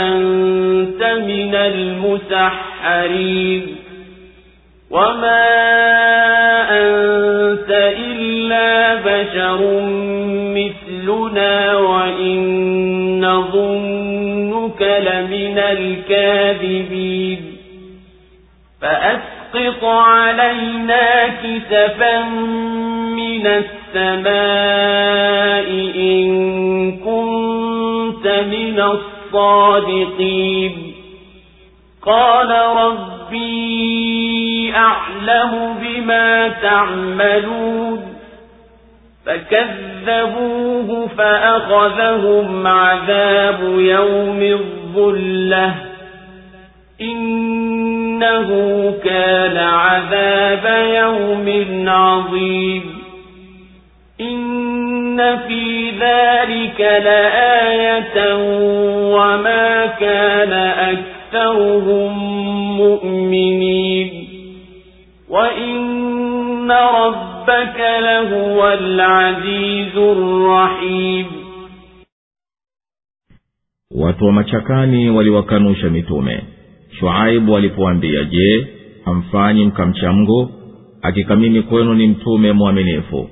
أنت من المسحرين وما أنت إلا بشر مثلنا وإن نظنك لمن الكاذبين فأسقط علينا كسفا من السماء إن كنت من الصادقين. قال ربي أعلم بما تعملون. فكذبوه فأخذهم عذاب يوم الظلة. إنه كان عذاب يوم عظيم. إن في ذلك لآية وما كان أكثرهم مؤمنين وإن ربك لهو العزيز الرحيم watu wa machakani waliwakanusha mitume shuaibu alipoambia je hamfanyi mkamcha mgu hakika mimi kwenu ni mtume mwaminifu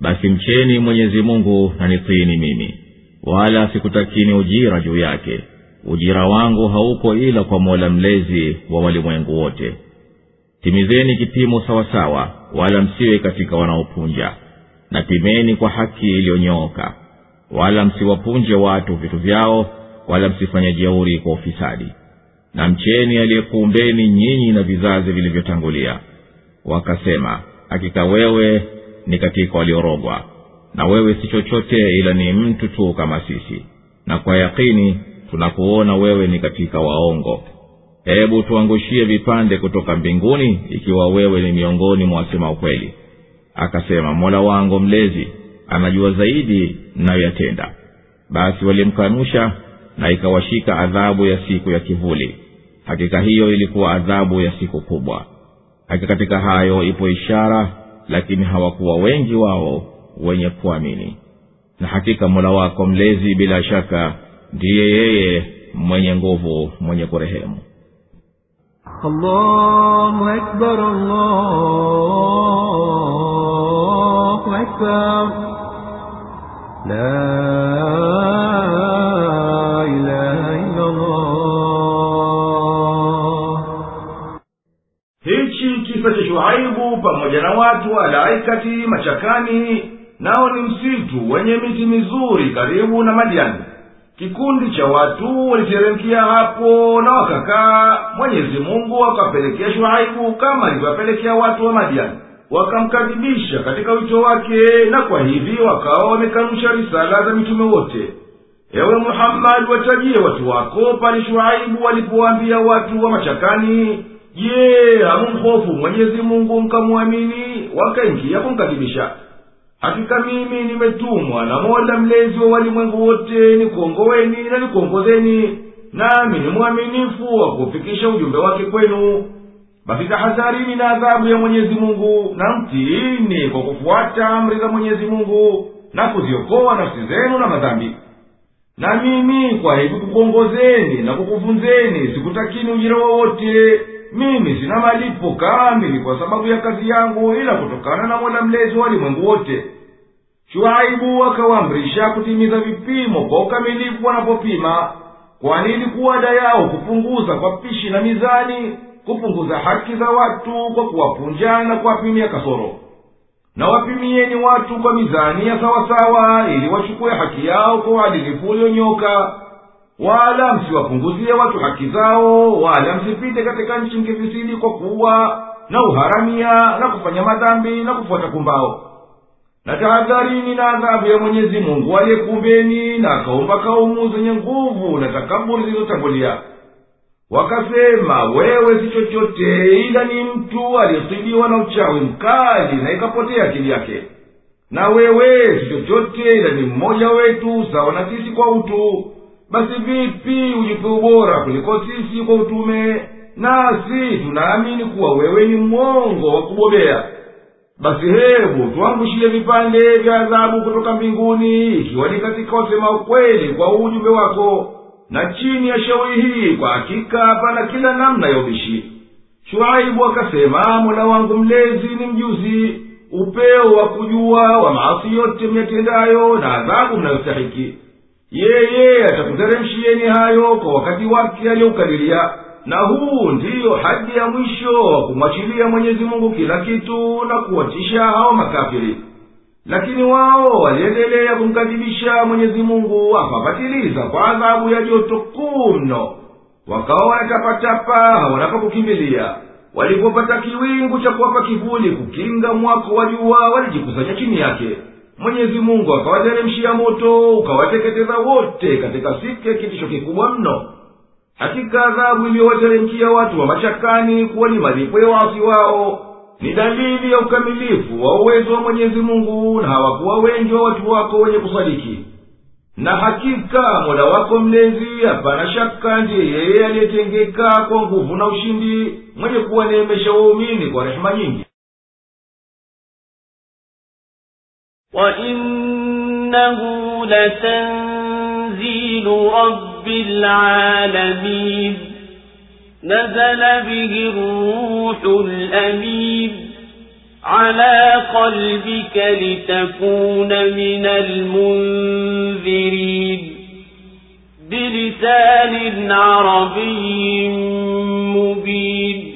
basi mcheni mwenyezi mungu na nitiini mimi wala sikutakini ujira juu yake. Ujira wangu hauko ila kwa mola mlezi wa walimwengu wote. Timizeni kipimo sawasawa wala msiwe katika wanaopunja. Na pimeni kwa haki iliyonyooka wala msiwapunje watu vitu vyao wala msifanye jeuri kwa ufisadi. Na mcheni aliyekuumbeni nyinyi na vizazi vilivyotangulia. Wakasema hakika wewe ni katika waliorogwa na wewe si chochote ila ni mtu tu kama sisi. Na kwa yakini tunakuona wewe ni katika waongo. Hebu tuangushie vipande kutoka mbinguni ikiwa wewe ni miongoni mwa wasema ukweli. Akasema mola wangu mlezi anajua zaidi mnayoyatenda basi walimkanusha na ikawashika adhabu ya siku ya kivuli. Hakika hiyo ilikuwa adhabu ya siku kubwa. Hakika katika hayo ipo ishara lakini hawakuwa wengi wao wenye kuamini na hakika mola wako mlezi bila shaka ndiye yeye mwenye nguvu mwenye kurehemu allahu akbar, allahu akbar. La pamoja na watu walaikati machakani nao ni msitu wenye miti mizuri karibu na madiani. Kikundi cha watu waliteremkia hapo na wakakaa mwenyezi mungu akapelekea shuaibu kama alivyowapelekea watu wa madiani. Wakamkadhibisha katika wito wake na kwa hivi wakawa wamekanusha risala za mitume wote. Ewe muhammadi watajie watu wako pale shuaibu walipowaambia watu wa machakani je hamumhofu mwenyezi mungu mkamwamini wakaingia kumkadhibisha hakika mimi nimetumwa na mola mlezi wa walimwengu wote nikuongoweni na nikuongozeni nami ni mwaminifu wa kufikisha ujumbe wake kwenu. Basi tahadharini na adhabu ya mwenyezi mungu na mtiini kwa kufuata amri za mwenyezi mungu na kuziokoa nafsi zenu na madhambi. Na mimi kwa hivi kukuongozeni na kukufunzeni sikutakini ujira wowote mimi sina malipo kamili kwa sababu ya kazi yangu ila kutokana na mola mlezi wa walimwengu wote. Shuaibu akawaamrisha kutimiza vipimo kwa ukamilifu wanapopima. Kwani ilikuwa ada yao kupunguza kwa pishi na mizani kupunguza haki za watu kwa kuwapunja na kuwapimia kasoro? Na wapimieni watu kwa mizani ya sawasawa ili wachukue haki yao kwa uadilifu ulionyoka wala msiwapunguzie watu haki zao wala msipite katika nchi mkifisidi kwa kuwa na uharamia na kufanya madhambi na kufuata kumbao. Na tahadharini na adhabu ya mwenyezi mungu aliyekumbeni na akaumba kaumu zenye nguvu na takaburi zilizotangulia. Wakasema wewe si chochote ila ni mtu aliyesibiwa na uchawi mkali na ikapotea akili yake. Na wewe si chochote ila ni mmoja wetu sawa na sisi kwa utu basi vipi ujipe ubora kuliko sisi kwa utume? Nasi tunaamini kuwa wewe ni mwongo wa kubobea. Basi hebu tuangushie vipande vya adhabu kutoka mbinguni ikiwa ni katika wasema ukweli kwa ujumbe wako na chini ya shauri hii kwa hakika hapana kila namna ya ubishi. Shuaibu akasema mola wangu mlezi ni mjuzi upeo wa kujua wa maasi yote myatendayo na adhabu mnayostahiki yeye atakuteremshieni hayo kwa wakati wake aliyoukadiria. Na huu ndiyo hadi ya mwisho wa kumwachilia mungu kila kitu na kuwatisha hao makafiri. Lakini wao waliendelea kumkadhibisha mwenyezi mungu akawapatiliza kwa adhabu ya joto kuu mno. Wakawa wanatapatapa hawana kukimbilia walipopata kiwingu cha kuwapa kivuli kukinga mwako wa jua walijikusanya chini yake mwenyezi mungu akawateremshia moto ukawateketeza wote. Katika siku ya kitisho kikubwa mno. Hakika adhabu iliyowateremkia watu wa machakani kuwa ni malipo ya waasi wao ni dalili ya ukamilifu wa uwezo wa mwenyezi mungu na hawakuwa wengi wa watu wako wenye kusadiki. Na hakika mola wako mlezi hapana shaka ndiye yeye aliyetengeka kwa nguvu na ushindi mwenye kuwaneemesha waumini kwa rehema nyingi وإنه لتنزيل رب العالمين نزل به الروح الأمين على قلبك لتكون من المنذرين بلسان عربي مبين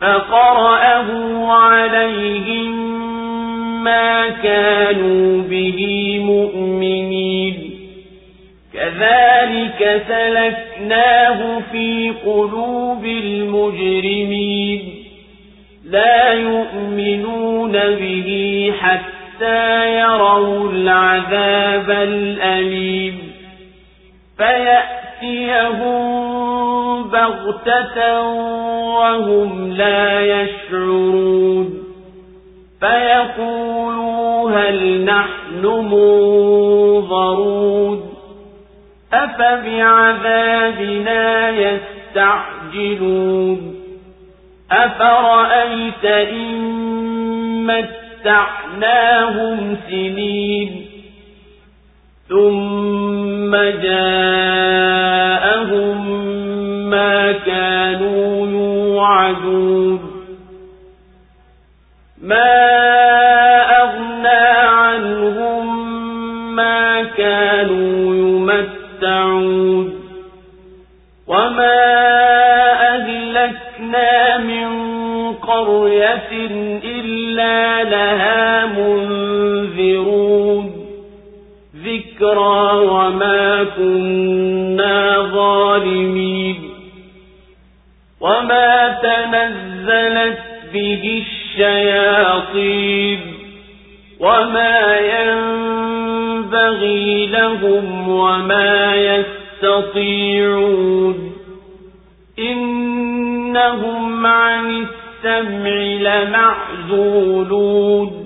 فقرأه عليهم ما كانوا به مؤمنين. كذلك سلكناه في قلوب المجرمين. لا يؤمنون به حتى يروا العذاب الأليم. فيأتيهم بغتة وهم لا يشعرون فيقولوا هل نحن منظرون أفبعذابنا يستعجلون أفرأيت إن متعناهم سنين ثم جاءهم ما كانوا يوعدون ما أغنى عنهم ما كانوا يمتعون وما أهلكنا من قرية إلا لها منذرون ذكرى وما كنا ظالمين. وما تنزلت به الشياطين. وما ينبغي لهم وما يستطيعون. إنهم عن السمع لمعزولون.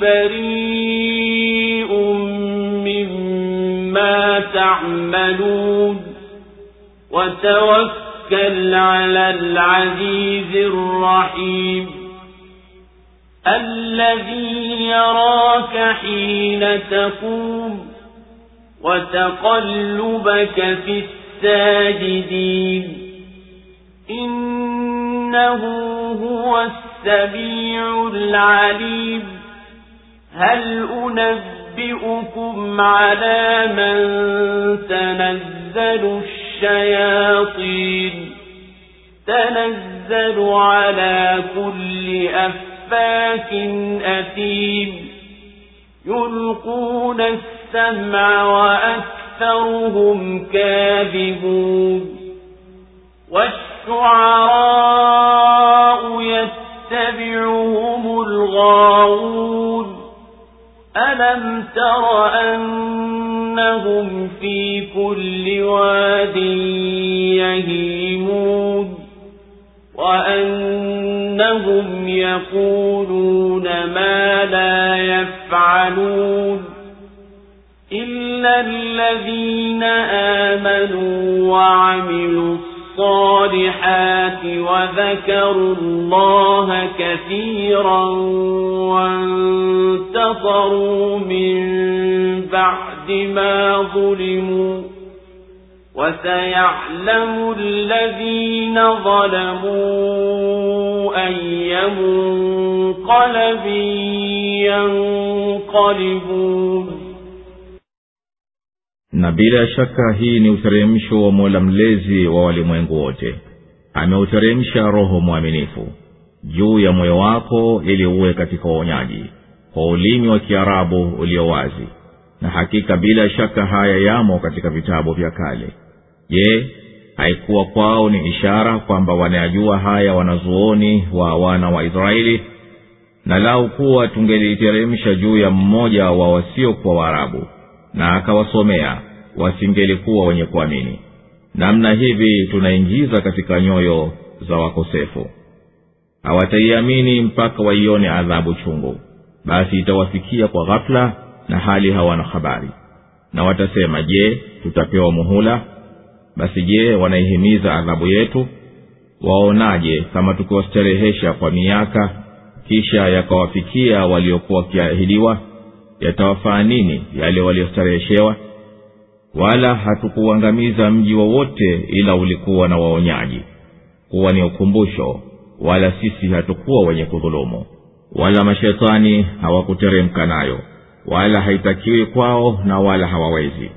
بريء مما تعملون. وتوكل توكل على العزيز الرحيم. الذي يراك حين تقوم وتقلبك في الساجدين. إنه هو السميع العليم. هل أنبئكم على من تنزل الشياطين؟ تنزل على كل أفاك أثيم. يلقون السمع وأكثرهم كاذبون. والشعراء يتبعهم الغاوون. ألم تر أنهم في كل واد يهيمون وأنهم يقولون ما لا يفعلون إلا الذين آمنوا وعملوا الصالحات وذكروا الله كثيرا وانتصروا من بعد ما ظلموا وسيعلم الذين ظلموا أي منقلب ينقلبون na bila shaka hii ni uteremsho wa mola mlezi wa walimwengu wote. Ameuteremsha roho mwaminifu. Juu ya moyo wako ili uwe katika uonyaji kwa ulimi wa kiarabu ulio wazi. Na hakika bila shaka haya yamo katika vitabu vya kale. Je haikuwa kwao ni ishara kwamba wanayajua haya wanazuoni wa wana wa israeli? Na lau kuwa tungeliteremsha juu ya mmoja wa wasiokuwa waarabu na akawasomea wasingelikuwa wenye kuamini. Namna hivi tunaingiza katika nyoyo za wakosefu. Hawataiamini mpaka waione adhabu chungu. Basi itawafikia kwa ghafula na hali hawana habari. Na watasema je tutapewa muhula? Basi je wanaihimiza adhabu yetu? Waonaje kama tukiwastarehesha kwa miaka kisha yakawafikia waliokuwa wakiahidiwa yatawafaa nini yale waliostareheshewa? Wala hatukuuangamiza mji wowote ila ulikuwa na waonyaji kuwa ni ukumbusho wala sisi hatukuwa wenye kudhulumu. Wala mashetani hawakuteremka nayo wala haitakiwi kwao na wala hawawezi.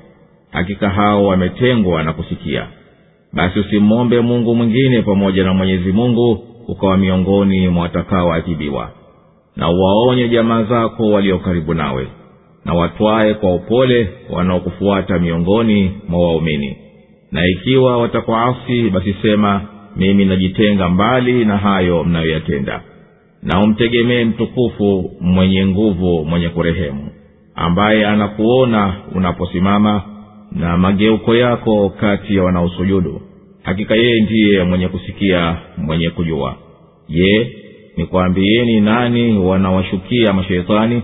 Hakika hao wametengwa na kusikia. Basi usimwombe mungu mwingine pamoja na mwenyezi mungu ukawa miongoni mwa watakaoadhibiwa na uwaonye jamaa zako walio karibu nawe na watwaye kwa upole wanaokufuata miongoni mwa waumini. Na ikiwa watakuasi basi sema mimi najitenga mbali na hayo mnayoyatenda. Na umtegemee mtukufu mwenye nguvu mwenye kurehemu ambaye anakuona unaposimama na mageuko yako kati ya wanaosujudu. Hakika yeye ndiye mwenye kusikia mwenye kujua. Je nikwambieni nani wanawashukia masheitani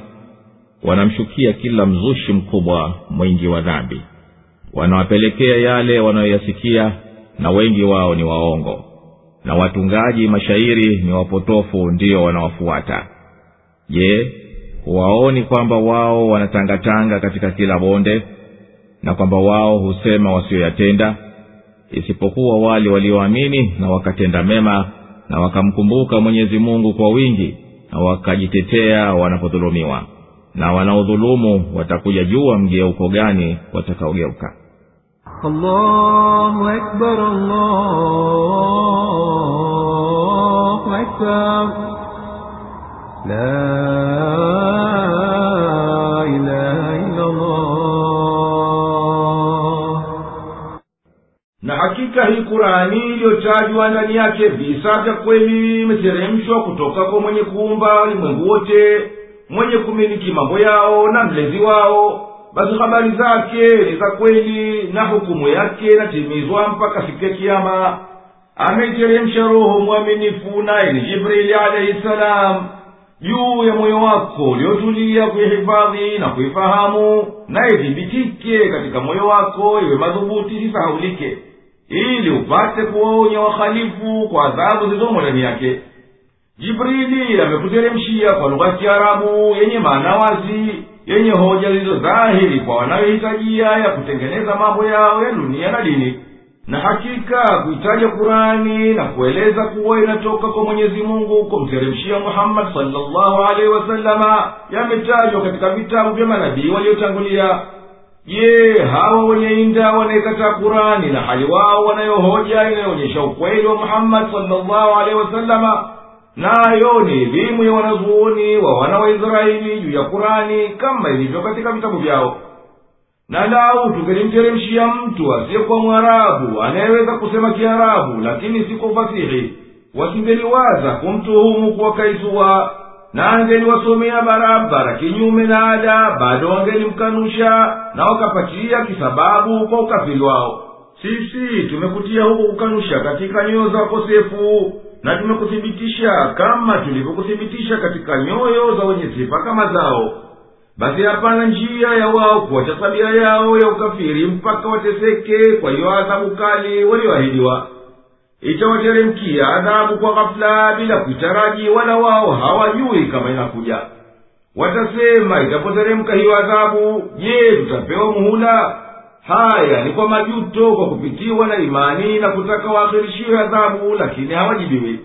wanamshukia kila mzushi mkubwa mwingi wa dhambi. Wanawapelekea yale wanayoyasikia na wengi wao ni waongo. Na watungaji mashairi ni wapotofu ndiyo wanawafuata. Je huwaoni kwamba wao wanatangatanga katika kila bonde? Na kwamba wao husema wasiyoyatenda? Isipokuwa wale walioamini na wakatenda mema na wakamkumbuka mwenyezi mungu kwa wingi na wakajitetea wanapodhulumiwa na wanaodhulumu watakuja jua mgeuko gani watakaogeuka. La na hakika hii kurani iliyotajwa ndani yake visa vya kweli imeteremshwa kutoka kwa mwenye kuumba ulimwengu wote mwenye kumiliki mambo yao na mlezi wao. Basi habari zake ni za kweli na hukumu yake inatimizwa mpaka siku ya kiama ameiteremsha roho mwaminifu naye ni jibrili alaihi salam juu ya moyo wako uliotulia kuihifadhi na kuifahamu na ithibitike katika moyo wako iwe madhubuti isisahaulike ili upate kuwaonya wahalifu kwa adhabu zilizomo ndani yake. Jibrili amekuteremshia kwa lugha ya kiarabu yenye maana wazi yenye hoja zilizo dhahiri kwa wanayohitajia ya kutengeneza mambo yao ya dunia na dini. Na hakika kuitaja kurani na kueleza kuwa inatoka kwa mwenyezi mungu kumteremshia muhammadi salllahu alaihi wasalama yametajwa katika vitabu vya manabii waliotangulia je hawa wenye inda wanaikataa kurani na hali wao wanayohoja inayoonyesha ukweli wa muhammadi salllahu alehi wasalama nayo ni elimu ya wanazuoni wa wana wa israeli juu ya kurani kama ilivyo katika vitabu vyao. Na lau tungelimteremshia mtu asiyekuwa mwarabu anayeweza kusema kiarabu lakini si kwa ufasihi wasingeliwaza kumtuhumu kuwa kaisua na angeliwasomea barabara kinyume na ada bado wangelimkanusha na wakapatia kisababu kwa ukafiri wao. Sisi tumekutia huko kukanusha katika nyoyo za wakosefu na tumekuthibitisha kama tulivyokuthibitisha katika nyoyo za wenye sifa kama zao. Basi hapana njia ya wao kuwacha tabia yao ya ukafiri mpaka wateseke kwa hiyo adhabu kali walioahidiwa itawateremkia adhabu kwa ghafula bila kuitaraji wala wao hawajui kama inakuja. Watasema itapoteremka hiyo adhabu je tutapewa muhula? Haya ni kwa majuto kwa kupitiwa na imani na kutaka waakhirishiwe adhabu lakini hawajibiwi.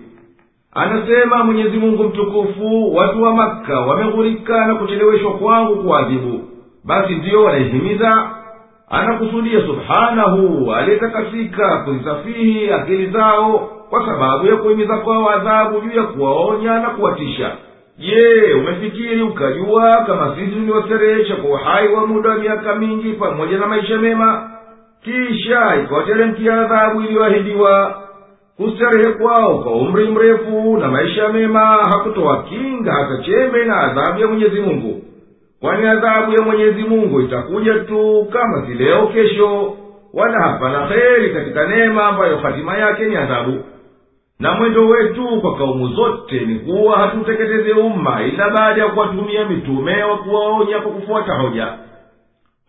Anasema mwenyezi mungu mtukufu watu wa makka wameghurika na kucheleweshwa kwangu kuwadhibu basi ndiyo wanaihimiza anakusudia subhanahu aliyetakasika kuzisafihi akili zao kwa sababu ya kuhimiza kwao adhabu juu ya kuwaonya na kuwatisha. Je umefikiri ukajua kama sisi tuliwaserehesha kwa uhai wa muda wa miaka mingi pamoja na maisha mema? Kisha ikawateremkia adhabu iliyoahidiwa. Kustarehe kwao kwa umri mrefu na maisha mema hakutoa kinga hata chembe na adhabu ya mwenyezi mungu kwani adhabu ya mwenyezi mungu itakuja tu kama si leo kesho wala hapana heri katika neema ambayo hatima yake ni adhabu. Na mwendo wetu kwa kaumu zote ni kuwa hatuteketeze umma ila baada ya kuwatumia mitume wa kuwaonya kwa kufuata hoja.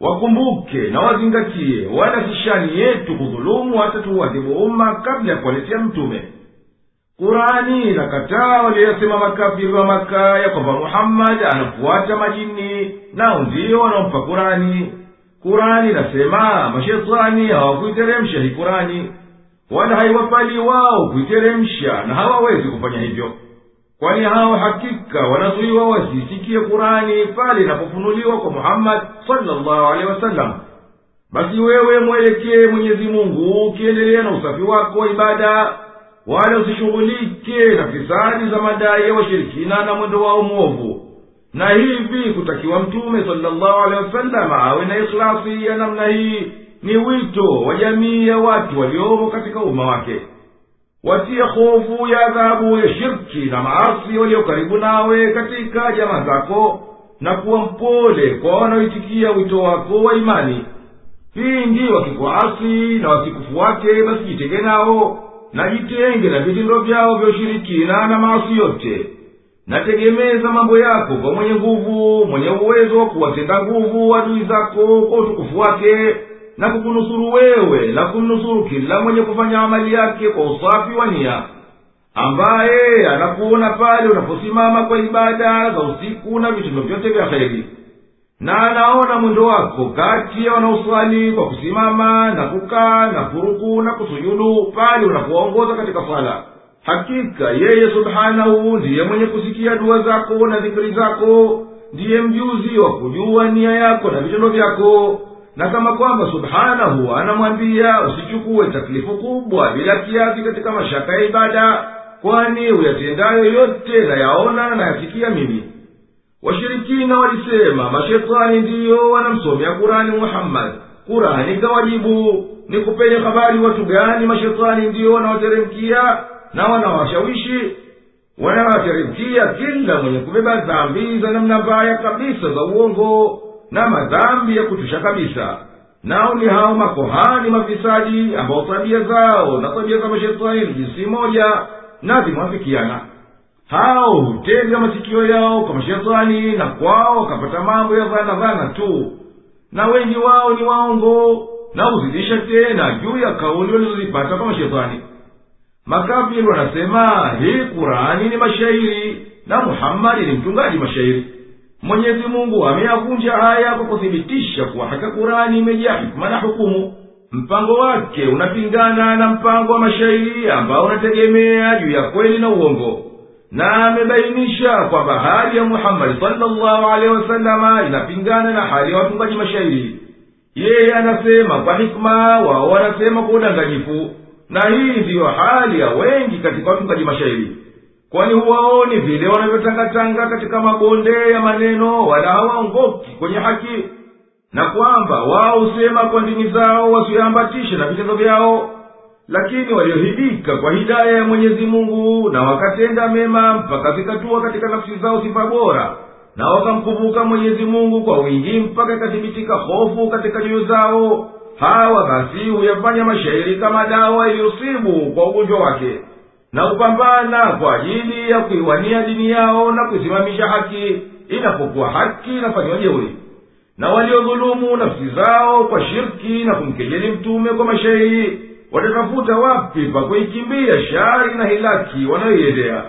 Wakumbuke na wazingatie wala sishani yetu kudhulumu hata tuuadhibu umma kabla ya kuwaletea mtume kurani inakataa waliyosema makafiri wa makaya kwamba muhammadi anafuata majini nao ndiyo wanaompa kurani kurani inasema mashetani hawakuiteremsha hii kurani wala haiwapali wao kuiteremsha na hawawezi kufanya hivyo. Kwani hao hakika wanazuiwa wasiisikie kurani pale inapofunuliwa kwa muhammadi salllahu alehi wasallam. Basi wewe mwelekee mwenyezi mungu ukiendelea na usafi wako wa ibada wala usishughulike na fisadi za madai ya washirikina na mwendo wao mwovu na hivi kutakiwa mtume salllahu alehi wasalama awe na ikhlasi ya namna hii ni wito wa jamii ya watu waliomo katika umma wake. Watie hofu ya adhabu ya shirki na maasi walio karibu nawe katika jamaa zako na kuwa mpole kwa wanaoitikia wito wako wa imani. Pindi wakikuasi na wasikufuate basi jitenge nao na jitenge na vitendo vyao vya ushirikina na maasi yote. Nategemeza mambo yako kwa mwenye nguvu mwenye uwezo wa kuwatenda nguvu adui zako kwa utukufu wake na kukunusuru wewe na kumnusuru kila mwenye kufanya amali yake kwa usafi wa nia. Ambaye anakuona pale unaposimama kwa ibada za usiku na vitendo vyote vya heri na anaona mwendo wako kati ya wanaoswali kwa kusimama na kukaa na kuruku na kusujudu pale unapowaongoza katika swala. Hakika yeye subhanahu ndiye mwenye kusikia dua zako na dhikiri zako ndiye mjuzi wa kujua nia yako na vitendo vyako. Na kama kwamba subhanahu anamwambia usichukue taklifu kubwa bila kiasi katika mashaka ya ibada kwani uyatendayo yote nayaona na yasikia mimi washirikina walisema mashetani ndiyo wanamsomea kurani muhammadi kurani kawajibu. Ni kupenya habari watu gani mashetani ndiyo wanawateremkia na wanawashawishi wanawateremkia kila mwenye kubeba dhambi za namna mbaya kabisa za uongo na madhambi ya kutusha kabisa. Nao ni hao makohani mafisadi ambao tabia zao na tabia za mashetani ni jinsi moja na zimwafikiana hao hutega masikio yao kwa mashetani na kwao wakapata mambo ya dhana dhana tu. Na wengi wao ni waongo na huzidisha tena juu ya kauli walizozipata kwa mashetani makafiri wanasema hii kurani ni mashairi na muhammadi ni mtungaji mashairi. Mwenyezi mungu ameyavunja haya kwa kuthibitisha kuwa haka kurani imejaa hikma na hukumu. Mpango wake unapingana na mpango wa mashairi ambao unategemea juu ya kweli na uongo na amebainisha kwamba hali ya muhammadi salllahu alehi wasalama inapingana na hali ya watungaji mashairi. Yeye anasema kwa hikma wao wanasema kwa udanganyifu. Na hii ndiyo hali ya wengi katika watungaji mashairi. Kwani huwaoni vile wanavyotangatanga katika mabonde ya maneno wala hawaongoki kwenye haki. Na kwamba wao husema kwa ndimi zao wasiyoambatishe na vitendo vyao lakini waliohidika kwa hidaya ya mwenyezi mungu na wakatenda mema mpaka zikatua katika nafsi zao sifa bora na wakamkumbuka mwenyezi mungu kwa wingi mpaka ikathibitika hofu katika nyoyo zao hawa basi huyafanya mashairi kama dawa iliyosibu kwa ugonjwa wake na kupambana kwa ajili ya kuiwania dini yao na kuisimamisha haki inapokuwa haki inafanywa jeuri. Na waliodhulumu nafsi zao kwa shirki na kumkejeli mtume kwa mashairi watatafuta wapi pa kuikimbia? Shari na hilaki wanayoiendea